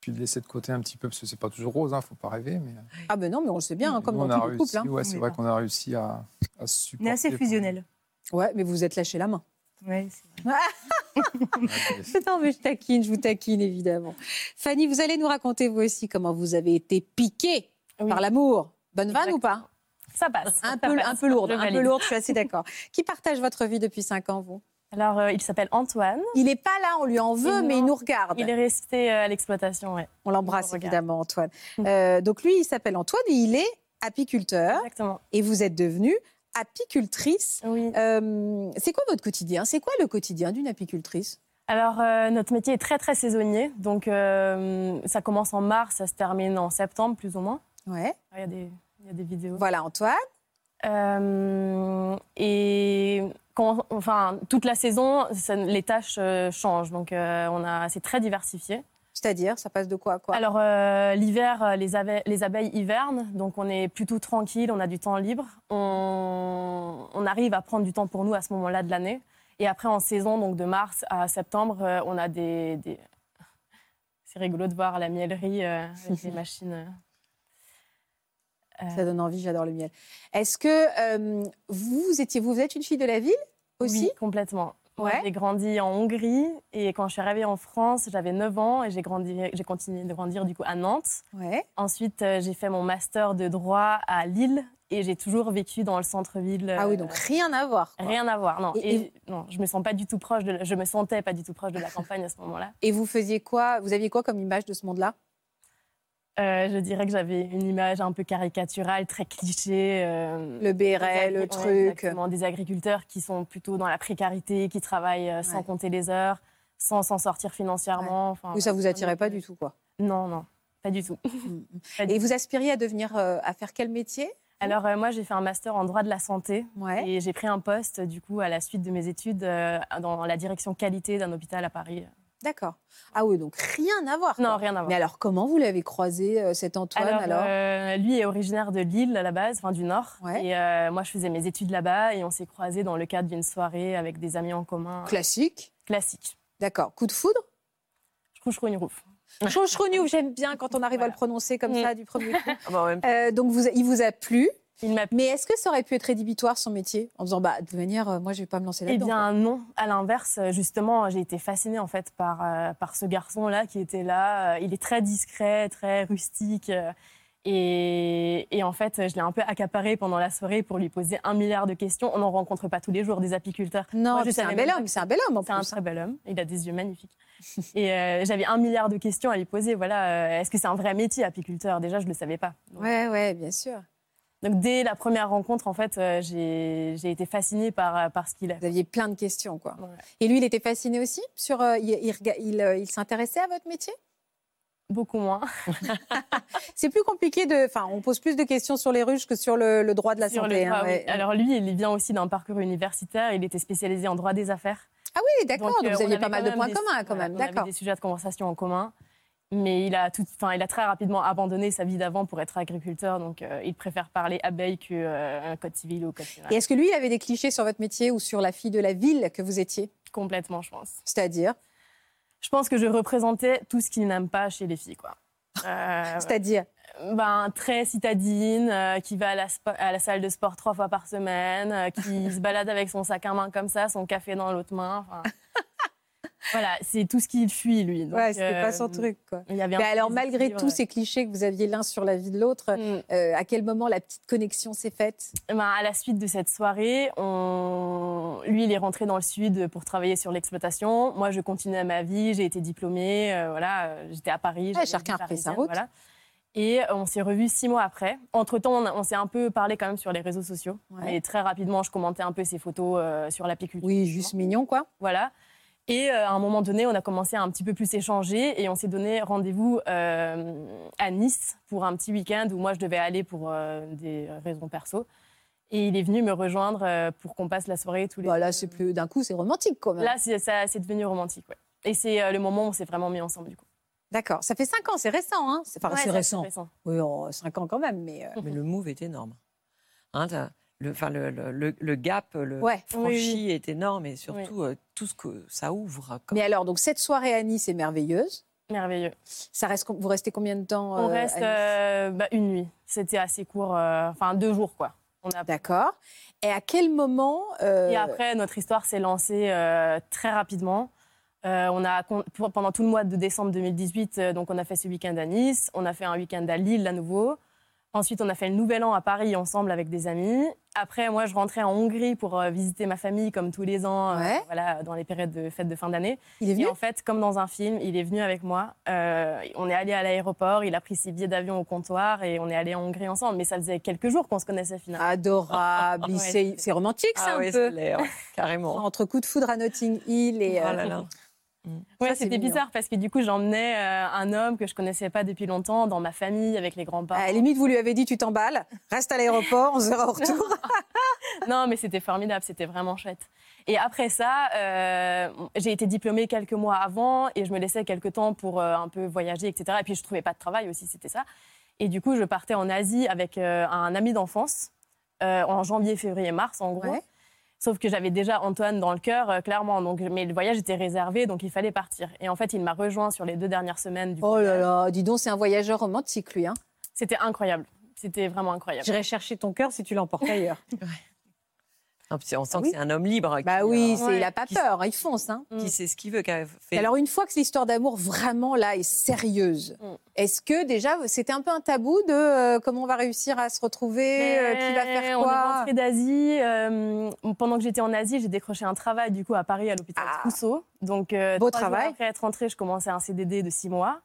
puis de laisser de côté un petit peu, parce que c'est pas toujours rose, hein, faut pas rêver. Mais Ah ben non, mais on le sait bien, hein, comme nous, dans on a le couple. réussi, hein. ouais, c'est vrai qu'on a réussi à, à se On supporter. est assez pour- fusionnel. Ouais, mais vous vous êtes lâché la main. Ouais, c'est vrai. (laughs) (laughs) Non, mais je taquine, je vous taquine évidemment. Fanny, vous allez nous raconter vous aussi comment vous avez été piquée Oui. par l'amour. Bonne vanne ou pas? Ça passe. un ça peu, passe. un peu lourde, Je un peu lourde, je suis assez (laughs) d'accord. Qui partage votre vie depuis 5 ans, vous? Alors, euh, il s'appelle Antoine. Il n'est pas là, on lui en veut, mais non, il nous regarde. Il est resté euh, à l'exploitation, ouais. On l'embrasse évidemment, Antoine. (laughs) Euh, donc lui, il s'appelle Antoine et il est apiculteur. Exactement. Et vous êtes devenue apicultrice. Oui. Euh, c'est quoi votre quotidien? C'est quoi le quotidien d'une apicultrice? Alors, euh, notre métier est très, très saisonnier. Donc, euh, ça commence en mars, ça se termine en septembre, plus ou moins. Ouais. Il y a des, il y a des vidéos. Voilà, Antoine. Euh, et quand, enfin, toute la saison, ça- les tâches changent. Donc, on a, c'est très diversifié. C'est-à-dire, ça passe de quoi à quoi? Alors, euh, l'hiver, euh, les, abeilles- les abeilles hivernent, donc on est plutôt tranquille, on a du temps libre. On, on arrive à prendre du temps pour nous à ce moment-là de l'année. Et après, en saison, donc de mars à septembre, euh, on a des. des- (laughs) C'est rigolo de voir la miellerie euh, avec les (laughs) machines. Ça donne envie, j'adore le miel. Est-ce que vous étiez, vous êtes une fille de la ville aussi? Oui, complètement. Ouais. J'ai grandi en Hongrie et quand je suis arrivée en France, j'avais 9 ans et j'ai grandi, j'ai continué de grandir du coup à Nantes. Ouais. Ensuite, euh, j'ai fait mon master de droit à Lille et j'ai toujours vécu dans le centre-ville. Ah oui, euh, donc rien à voir. quoi. rien à voir. Non, Et- et, non, je me sens pas du tout proche de. Je me sentais pas du tout proche de la campagne à ce moment-là. Et vous faisiez quoi Vous aviez quoi comme image de ce monde-là? Euh, je dirais que j'avais une image un peu caricaturale, très cliché. euh, Le agri- le ouais, truc. des agriculteurs qui sont plutôt dans la précarité, qui travaillent euh, sans Ouais. compter les heures, sans s'en sortir financièrement. Enfin, Ou ça vous attirait pas du tout, quoi Non, non, pas du tout. (laughs) Pas du Et tout. vous aspiriez à devenir, à faire quel métier Alors moi, j'ai fait un master en droit de la santé Ouais. et j'ai pris un poste du coup à la suite de mes études dans la direction qualité d'un hôpital à Paris. D'accord. Ah oui, donc rien à voir. Non, quoi. rien à voir. Mais alors, comment vous l'avez croisé, euh, cet Antoine Alors, alors, euh, lui est originaire de Lille à la base, enfin du Nord. Ouais. Et euh, moi, je faisais mes études là-bas et on s'est croisés dans le cadre d'une soirée avec des amis en commun. Classique. Classique. D'accord. Coup de foudre? Schrouchrouinouf. Chonchroniouf, j'aime bien quand on arrive à le prononcer comme Mm. ça du premier coup. Ah bah, Euh, donc, vous, il vous a plu? Il Mais est-ce que ça aurait pu être rédhibitoire son métier en disant bah de toute manière euh, moi je vais pas me lancer Eh là-dedans. quoi. bien non, à l'inverse, euh, justement, j'ai été fascinée en fait par, euh, par ce garçon-là qui était là. Il est très discret, très rustique. euh, et, et en fait, je l'ai un peu accaparé pendant la soirée pour lui poser un milliard de questions. On n'en rencontre pas tous les jours des apiculteurs. Non, c'est un bel homme, c'est un bel homme en C'est un plus. très bel homme. Il a des yeux magnifiques. (laughs) et euh, j'avais un milliard de questions à lui poser. Voilà, est-ce que c'est un vrai métier apiculteur? Déjà, je ne le savais pas. Donc, Ouais, ouais, bien sûr. Donc, dès la première rencontre, en fait, euh, j'ai été fascinée par, euh, par ce qu'il est. Vous aviez plein de questions quoi. Ouais. Et lui il était fasciné aussi sur euh, il, il il, il s'intéressait à votre métier? Beaucoup moins. (laughs) C'est plus compliqué de enfin on pose plus de questions sur les ruches que sur le, le droit de la Sur santé. le droit, hein, oui. Alors lui, il vient aussi d'un parcours universitaire. Il était spécialisé en droit des affaires. Ah oui, d'accord. Donc, vous aviez pas mal de points des- communs quand même. D'accord. des sujets de conversation en commun. Mais il a, tout, enfin, il a très rapidement abandonné sa vie d'avant pour être agriculteur. Donc euh, il préfère parler abeille que euh, code civil ou code pénal. Et est-ce que lui il avait des clichés sur votre métier ou sur la fille de la ville que vous étiez? Complètement, je pense. C'est-à-dire? Je pense que je représentais tout ce qu'il n'aime pas chez les filles. Quoi. Euh, (laughs) C'est-à-dire? Ben, très citadine, euh, qui va à la, spo- à la salle de sport trois fois par semaine, euh, qui (laughs) se balade avec son sac à main comme ça, son café dans l'autre main. Voilà, c'est tout ce qu'il fuit, lui. Donc, Ouais, c'était euh, pas son truc quoi. Il y avait Mais alors, malgré tous ces clichés que vous aviez l'un sur la vie de l'autre, Mm. euh, à quel moment la petite connexion s'est faite? Eh ben, à la suite de cette soirée, on... lui, il est rentré dans le sud pour travailler sur l'exploitation. Moi, je continuais ma vie. J'ai été diplômée. euh, voilà, euh, j'étais à Paris. Ouais, chacun a pris sa route. Voilà. Et euh, on s'est revus six mois après. Entre-temps, on, s'est un peu parlé quand même sur les réseaux sociaux. Ouais. Et très rapidement, je commentais un peu ses photos euh, sur l'apiculture. Oui, justement. juste mignon quoi. Voilà. Et euh, à un moment donné, on a commencé à un petit peu plus échanger et on s'est donné rendez-vous euh, à Nice pour un petit week-end où moi je devais aller pour euh, des raisons perso. Et il est venu me rejoindre pour qu'on passe la soirée tous les Bah, là, c'est plus d'un coup, c'est romantique quand même. Là, c'est, ça, c'est devenu romantique. Ouais. Et c'est le moment où on s'est vraiment mis ensemble du coup. D'accord. Ça fait cinq ans, c'est récent, hein C'est enfin, Ouais, c'est ça, récent. récent. Oui, oh, cinq ans quand même, mais. euh, mais le move est énorme. Hein, t'as- le, enfin, le, le- le- le gap, le Ouais. franchi Oui, est énorme et surtout euh, tout ce que ça ouvre. quoi. Mais alors, donc cette soirée à Nice est merveilleuse. Merveilleux. Ça reste, vous restez combien de temps on euh, reste à Nice euh, bah, une nuit. C'était assez court, euh, enfin deux jours quoi. On a D'accord. Et à quel moment euh, Et après, notre histoire s'est lancée euh, très rapidement. Euh, on a, pendant tout le mois de décembre 2018, euh, donc on a fait ce week-end à Nice, on a fait un week-end à Lille à nouveau. Ensuite, on a fait le Nouvel An à Paris ensemble avec des amis. Après, moi, je rentrais en Hongrie pour euh, visiter ma famille comme tous les ans, euh, voilà, dans les périodes de fêtes de fin d'année. il est venu Et en fait, comme dans un film, il est venu avec moi. Euh, on est allé à l'aéroport, il a pris ses billets d'avion au comptoir et on est allé en Hongrie ensemble. Mais ça faisait quelques jours qu'on se connaissait finalement. Adorable. (laughs) Ouais. c'est, romantique, ça, Ah un oui, peu. ouais, carrément. Entre coup de foudre à Notting Hill et. Oh là là. Ouais, c'était bizarre parce que du coup, j'emmenais euh, un homme que je connaissais pas depuis longtemps dans ma famille avec les grands-parents. À la limite, vous lui avez dit tu t'emballes, reste à l'aéroport, on se verra au retour. (laughs) Non, mais c'était formidable, c'était vraiment chouette. Et après ça, euh, j'ai été diplômée quelques mois avant et je me laissais quelques temps pour euh, un peu voyager, etc. Et puis je trouvais pas de travail aussi, c'était ça. Et du coup, je partais en Asie avec un ami d'enfance en janvier, février, mars, en gros. Ouais. Sauf que j'avais déjà Antoine dans le cœur, euh, clairement. Donc, mais le voyage était réservé, donc il fallait partir. Et en fait, il m'a rejoint sur les deux dernières semaines du Oh là voyage. là, dis donc, c'est un voyageur romantique, lui. Hein. C'était incroyable. C'était vraiment incroyable. J'irai chercher ton cœur si tu l'emportes ailleurs. (laughs) on sent oui. que c'est un homme libre. qui, bah oui, euh, Ouais. il n'a pas Qui- peur, il fonce. Hein. qui sait ce qu'il veut. fait- alors, une fois que l'histoire d'amour vraiment là est sérieuse, Mm. est-ce que déjà c'était un peu un tabou de euh, comment on va réussir à se retrouver, euh, qui va faire On est quoi? rentré d'Asie. euh, pendant que j'étais en Asie, j'ai décroché un travail du coup à Paris à l'hôpital Ah. Trousseau. Donc euh, Beau travail. Après être rentrée, je commençais un CDD de six mois.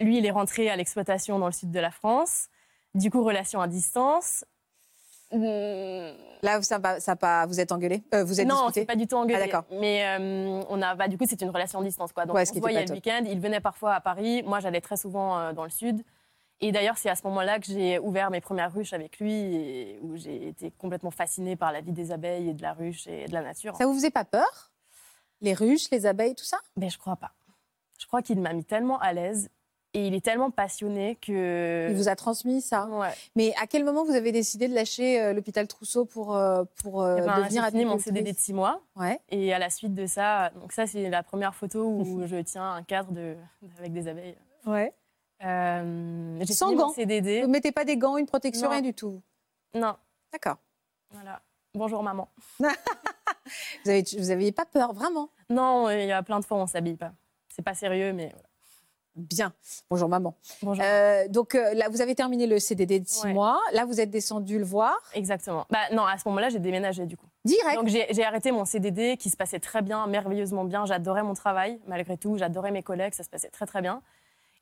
Lui, il est rentré à l'exploitation dans le sud de la France. Du coup, relation à distance. Là, ça, va- ça pas, vous êtes engueulé Euh, Vous êtes non, pas du tout engueulé. Ah, d'accord. Mais euh, on a, bah, du coup, c'est une relation à distance, quoi. Donc Ouais, on se voyait le pas week-end. Il venait parfois à Paris. Moi, j'allais très souvent euh, dans le sud. Et d'ailleurs, c'est à ce moment-là que j'ai ouvert mes premières ruches avec lui, et où j'ai été complètement fascinée par la vie des abeilles et de la ruche et de la nature. Ça vous faisait pas peur? Les ruches, les abeilles, tout ça? Mais je crois pas. je crois qu'il m'a mis tellement à l'aise et il est tellement passionné que. Il vous a transmis ça. Ouais. Mais à quel moment vous avez décidé de lâcher euh, l'hôpital Trousseau pour, euh, pour euh, Eh ben, devenir fini mon CDD de six mois. Ouais. Et à la suite de ça, donc ça, c'est la première photo où (laughs) je tiens un cadre de, avec des abeilles. Ouais. Euh, j'ai Sans gants. CDD. Vous mettez pas des gants, une protection, Non. rien du tout. Non, D'accord. voilà. Bonjour maman. (laughs) Vous avez, vous pas peur, vraiment? Non, il y a plein de fois où on s'habille pas. C'est pas sérieux, mais voilà. Bien. Bonjour maman. bonjour. Euh, donc euh, là, vous avez terminé le CDD de six Ouais. mois. Là, vous êtes descendu le voir. Exactement. Bah non, à ce moment-là, j'ai déménagé du coup. Direct. Donc j'ai arrêté mon CDD qui se passait très bien, merveilleusement bien. J'adorais mon travail, malgré tout. J'adorais mes collègues, ça se passait très très bien.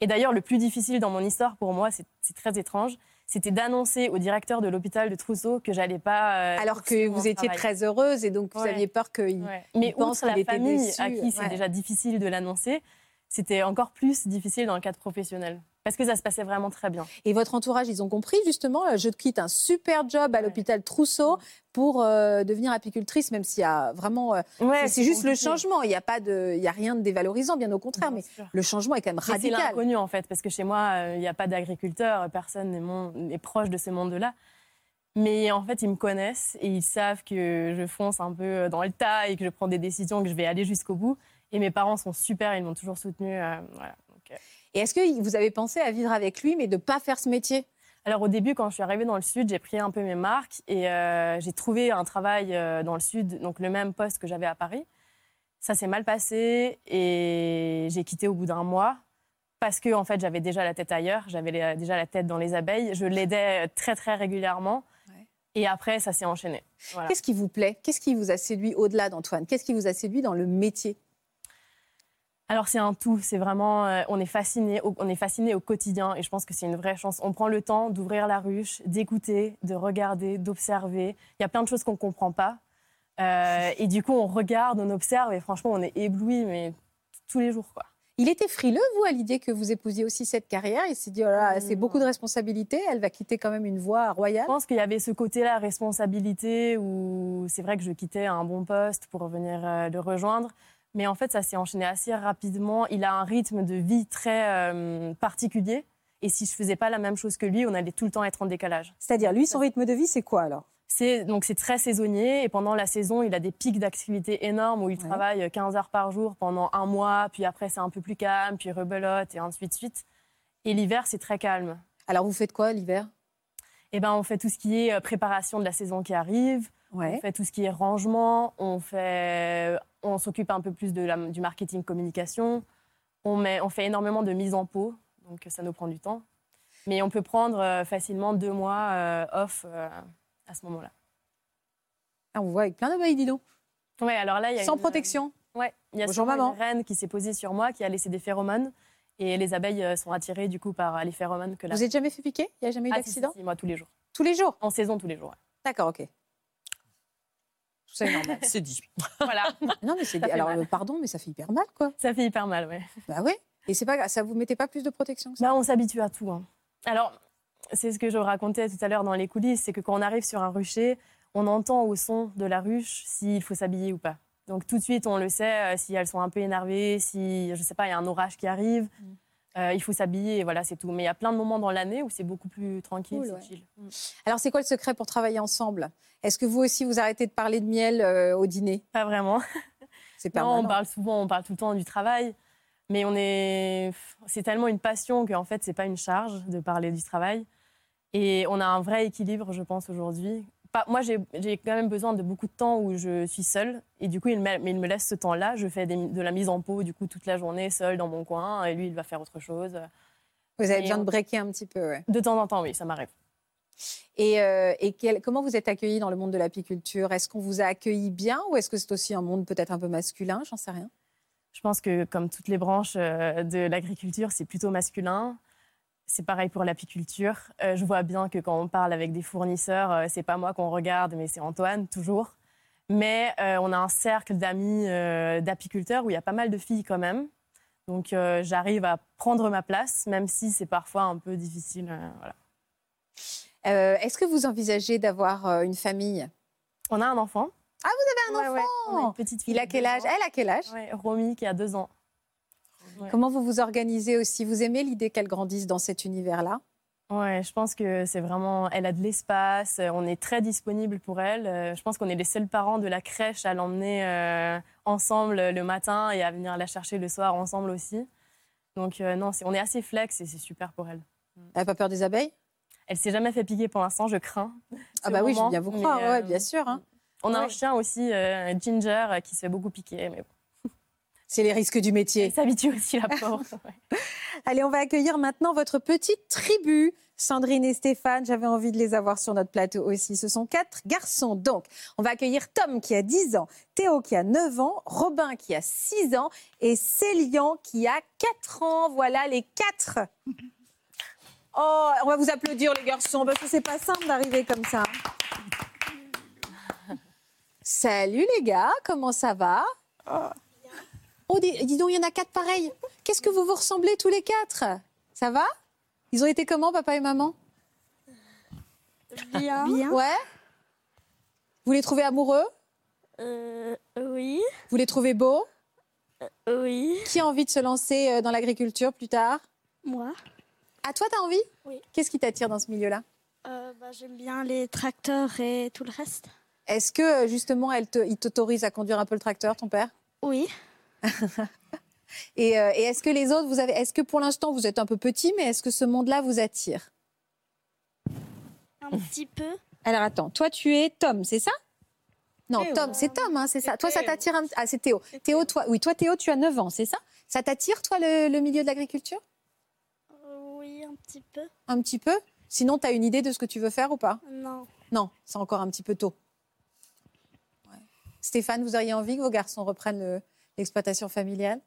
Et d'ailleurs, le plus difficile dans mon histoire pour moi, c'est très étrange, c'était d'annoncer au directeur de l'hôpital de Trousseau que j'allais pas. euh, Alors que vous étiez travail. très heureuse et donc vous Ouais. aviez peur qu'il. Ouais. Mais pense outre la famille, déçu, à qui c'est déjà difficile de l'annoncer, c'était encore plus difficile dans le cadre professionnel. Parce que ça se passait vraiment très bien. Et votre entourage, ils ont compris justement, euh, je quitte un super job à l'hôpital Trousseau pour euh, devenir apicultrice, même s'il y a vraiment. euh, Ouais, c'est juste le changement. Il n'y a pas de, il y a rien de dévalorisant, bien au contraire. Bien Mais sûr. le changement est quand même Mais C'est radical. l'inconnu en fait, parce que chez moi, euh, il n'y a pas d'agriculteurs, personne n'est mon- n'est proche de ce monde-là. Mais en fait, ils me connaissent et ils savent que je fonce un peu dans le tas et que je prends des décisions, que je vais aller jusqu'au bout. Et mes parents sont super, ils m'ont toujours soutenue. euh, voilà. Donc, euh, Et est-ce que vous avez pensé à vivre avec lui, mais de pas faire ce métier? Alors au début, quand je suis arrivée dans le sud, j'ai pris un peu mes marques et euh, j'ai trouvé un travail euh, dans le sud, donc le même poste que j'avais à Paris. Ça s'est mal passé et j'ai quitté au bout d'un mois parce que en fait j'avais déjà la tête ailleurs, j'avais déjà la tête dans les abeilles. Je l'aidais très très régulièrement Ouais. et après ça s'est enchaîné. Voilà. Qu'est-ce qui vous plaît? Qu'est-ce qui vous a séduit au-delà d'Antoine? Qu'est-ce qui vous a séduit dans le métier? Alors c'est un tout, c'est vraiment, euh, on est fasciné, au- on est fasciné au quotidien et je pense que c'est une vraie chance. On prend le temps d'ouvrir la ruche, d'écouter, de regarder, d'observer. Il y a plein de choses qu'on ne comprend pas Euh, et du coup on regarde, on observe et franchement on est ébloui mais tous les jours quoi. Il était frileux, vous, à l'idée que vous épousiez aussi cette carrière? Il s'est dit, oh là, c'est beaucoup de responsabilités, elle va quitter quand même une voie royale. Je pense qu'il y avait ce côté-là, responsabilité, où c'est vrai que je quittais un bon poste pour venir euh, le rejoindre. Mais en fait, ça s'est enchaîné assez rapidement. Il a un rythme de vie très euh, particulier. Et si je faisais pas la même chose que lui, on allait tout le temps être en décalage. C'est-à-dire, lui, son rythme de vie, c'est quoi alors? C'est donc c'est très saisonnier et pendant la saison, il a des pics d'activité énormes où il Ouais. travaille 15 heures par jour pendant un mois, puis après c'est un peu plus calme, puis rebelote et ainsi de suite. Et l'hiver, c'est très calme. Alors, vous faites quoi l'hiver? Et ben on fait tout ce qui est euh, préparation de la saison qui arrive, on fait tout ce qui est rangement, on fait on s'occupe un peu plus de la- du marketing communication, on met on fait énormément de mise en pot, donc ça nous prend du temps. Mais on peut prendre euh, facilement deux mois euh, off euh, à ce moment-là. Ah, on voit avec plein d'abeilles, dis donc. Ouais, alors là il y a Sans une- protection. Ouais, il y a Bonjour, maman. une reine qui s'est posée sur moi, qui a laissé des phéromones. Et les abeilles sont attirées du coup par les phéromones que la. Vous êtes jamais fait piquer? Il n'y a jamais eu Ah, si, d'accident? si, si, Moi, tous les jours. Tous les jours? En saison, tous les jours. ouais. D'accord, ok. Tout ça est normal. (laughs) C'est dit. voilà. (laughs) non, mais c'est. Fait Alors, mal. euh, pardon, mais ça fait hyper mal, quoi. Ça fait hyper mal, ouais. Bah ouais. Et c'est pas ça vous mettait pas plus de protection que ça? Bah, on s'habitue à tout. hein. Alors, c'est ce que je racontais tout à l'heure dans les coulisses, c'est que quand on arrive sur un rucher, on entend au son de la ruche s'il faut s'habiller ou pas. Donc tout de suite, on le sait, euh, si elles sont un peu énervées, si, je sais pas, il y a un orage qui arrive, Mm. Euh, il faut s'habiller, et voilà, c'est tout. Mais il y a plein de moments dans l'année où c'est beaucoup plus tranquille, Cool, c'est ouais. chill. Mm. Alors, c'est quoi le secret pour travailler ensemble? Est-ce que vous aussi, vous arrêtez de parler de miel euh, au dîner? Pas vraiment. (laughs) C'est Non, permanent. on parle souvent, on parle tout le temps du travail, mais on est, c'est tellement une passion qu'en fait, c'est pas une charge de parler du travail. Et on a un vrai équilibre, je pense, aujourd'hui. Pas- Moi, j'ai quand même besoin de beaucoup de temps où je suis seule. Et du coup, il me, mais il me laisse ce temps-là. Je fais des- de la mise en pot, du coup, toute la journée, seule dans mon coin. Et lui, il va faire autre chose. Vous avez Et besoin on- de breaker un petit peu, ouais. De temps en temps, oui, ça m'arrive. Et, euh, et quel- comment vous êtes accueillis dans le monde de l'apiculture? Est-ce qu'on vous a accueilli bien ou est-ce que c'est aussi un monde peut-être un peu masculin? J'en sais rien. Je pense que, comme toutes les branches euh, de l'agriculture, c'est plutôt masculin. C'est pareil pour l'apiculture. Euh, je vois bien que quand on parle avec des fournisseurs, euh, c'est pas moi qu'on regarde, mais c'est Antoine, toujours. Mais euh, on a un cercle d'amis euh, d'apiculteurs où il y a pas mal de filles quand même. Donc j'arrive à prendre ma place, même si c'est parfois un peu difficile. voilà. Est-ce que vous envisagez d'avoir une famille? On a un enfant. Ah, vous avez un Ouais, ouais. enfant On a une petite fille Il a quel âge? Elle a quel âge? Ouais, Romy qui a deux ans. Ouais. Comment vous vous organisez aussi? Vous aimez l'idée qu'elle grandisse dans cet univers-là? Ouais, je pense que c'est vraiment. Elle a de l'espace, euh, on est très disponible pour elle. Euh, Je pense qu'on est les seuls parents de la crèche à l'emmener euh, ensemble le matin et à venir la chercher le soir ensemble aussi. Donc, euh, non, on est assez flex et c'est super pour elle. Elle n'a pas peur des abeilles? Elle s'est jamais fait piquer pour l'instant, je crains. Ah bah oui, je bien vous mais, croire, euh, ouais, bien sûr. hein. On a un chien aussi, Ginger, qui se fait beaucoup piquer, mais bon. C'est les risques du métier. Elle s'habitue aussi, la pauvre. Ouais. (laughs) Allez, on va accueillir maintenant votre petite tribu. Sandrine et Stéphane, j'avais envie de les avoir sur notre plateau aussi. Ce sont quatre garçons. Donc, on va accueillir Tom qui a 10 ans, Théo qui a 9 ans, Robin qui a 6 ans et Célian qui a 4 ans. Voilà les quatre. Oh, on va vous applaudir les garçons parce que c'est pas simple d'arriver comme ça. Salut les gars, comment ça va? Oh, dis, dis donc, il y en a quatre pareils. Qu'est-ce que vous vous ressemblez tous les quatre? Ça va? Ils ont été comment, papa et maman? Bien. Ouais Vous les trouvez amoureux? Euh, oui. Vous les trouvez beaux? Oui. Qui a envie de se lancer euh, dans l'agriculture plus tard? Moi. Ah, toi, t'as envie? Oui. Qu'est-ce qui t'attire dans ce milieu-là? Euh, bah, J'aime bien les tracteurs et tout le reste. Est-ce que, euh, justement, elle te, il t'autorise à conduire un peu le tracteur, ton père? Oui. (laughs) Et, euh, et est-ce que les autres, vous avez, est-ce que pour l'instant, vous êtes un peu petit, mais est-ce que ce monde-là vous attire? Un petit peu. Alors attends, toi tu es Tom, c'est ça? Non, Théo. Tom, c'est Tom, hein, c'est ça. Toi, ça t'attire un... Ah, c'est Théo. Théo, toi, oui, toi, Théo, tu as 9 ans, c'est ça? Ça t'attire, toi, le, le milieu de l'agriculture? Euh, oui, un petit peu. Un petit peu? Sinon, tu as une idée de ce que tu veux faire ou pas? Non. Non, c'est encore un petit peu tôt. Ouais. Stéphane, vous auriez envie que vos garçons reprennent le- l'exploitation familiale?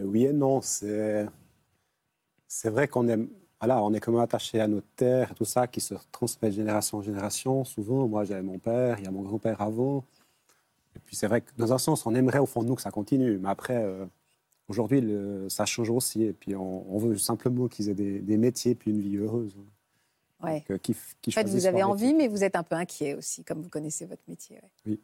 Oui et non. C'est c'est vrai qu'on est, voilà, on est quand même attaché à notre terre et tout ça qui se transmet de génération en génération. Souvent, moi, j'avais mon père, il y a mon grand-père avant. Et puis, c'est vrai que dans un sens, on aimerait au fond de nous que ça continue. Mais après, euh, aujourd'hui, le- ça change aussi. Et puis, on, on veut simplement qu'ils aient des, des métiers puis une vie heureuse. Ouais. Donc, euh, qui, qui En fait, vous avez envie, mais vous êtes un peu inquiet aussi, comme vous connaissez votre métier. ouais. Oui.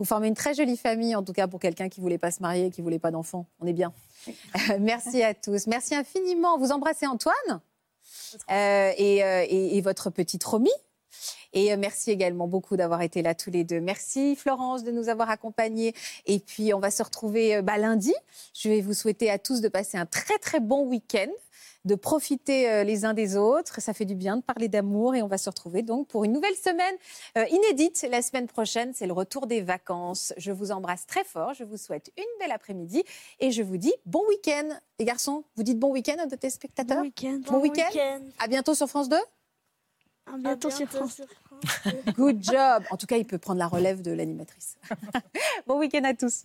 Vous formez une très jolie famille, en tout cas pour quelqu'un qui ne voulait pas se marier qui ne voulait pas d'enfants. On est bien. Euh, Merci à tous. Merci infiniment. Vous embrassez Antoine euh, et, euh, et- et votre petite Romy. Et merci également beaucoup d'avoir été là tous les deux. Merci Florence de nous avoir accompagnés. Et puis on va se retrouver bah, lundi. Je vais vous souhaiter à tous de passer un très très bon week-end, de profiter euh, les uns des autres. Ça fait du bien de parler d'amour et on va se retrouver donc pour une nouvelle semaine euh, inédite. La semaine prochaine, c'est le retour des vacances. Je vous embrasse très fort. Je vous souhaite une belle après-midi et je vous dis bon week-end. Les garçons, vous dites bon week-end à nos téléspectateurs Bon week-end. Bon week-end. À bientôt sur France 2. À bientôt, sur France. Good job. En tout cas, il peut prendre la relève de l'animatrice. (laughs) bon week-end à tous.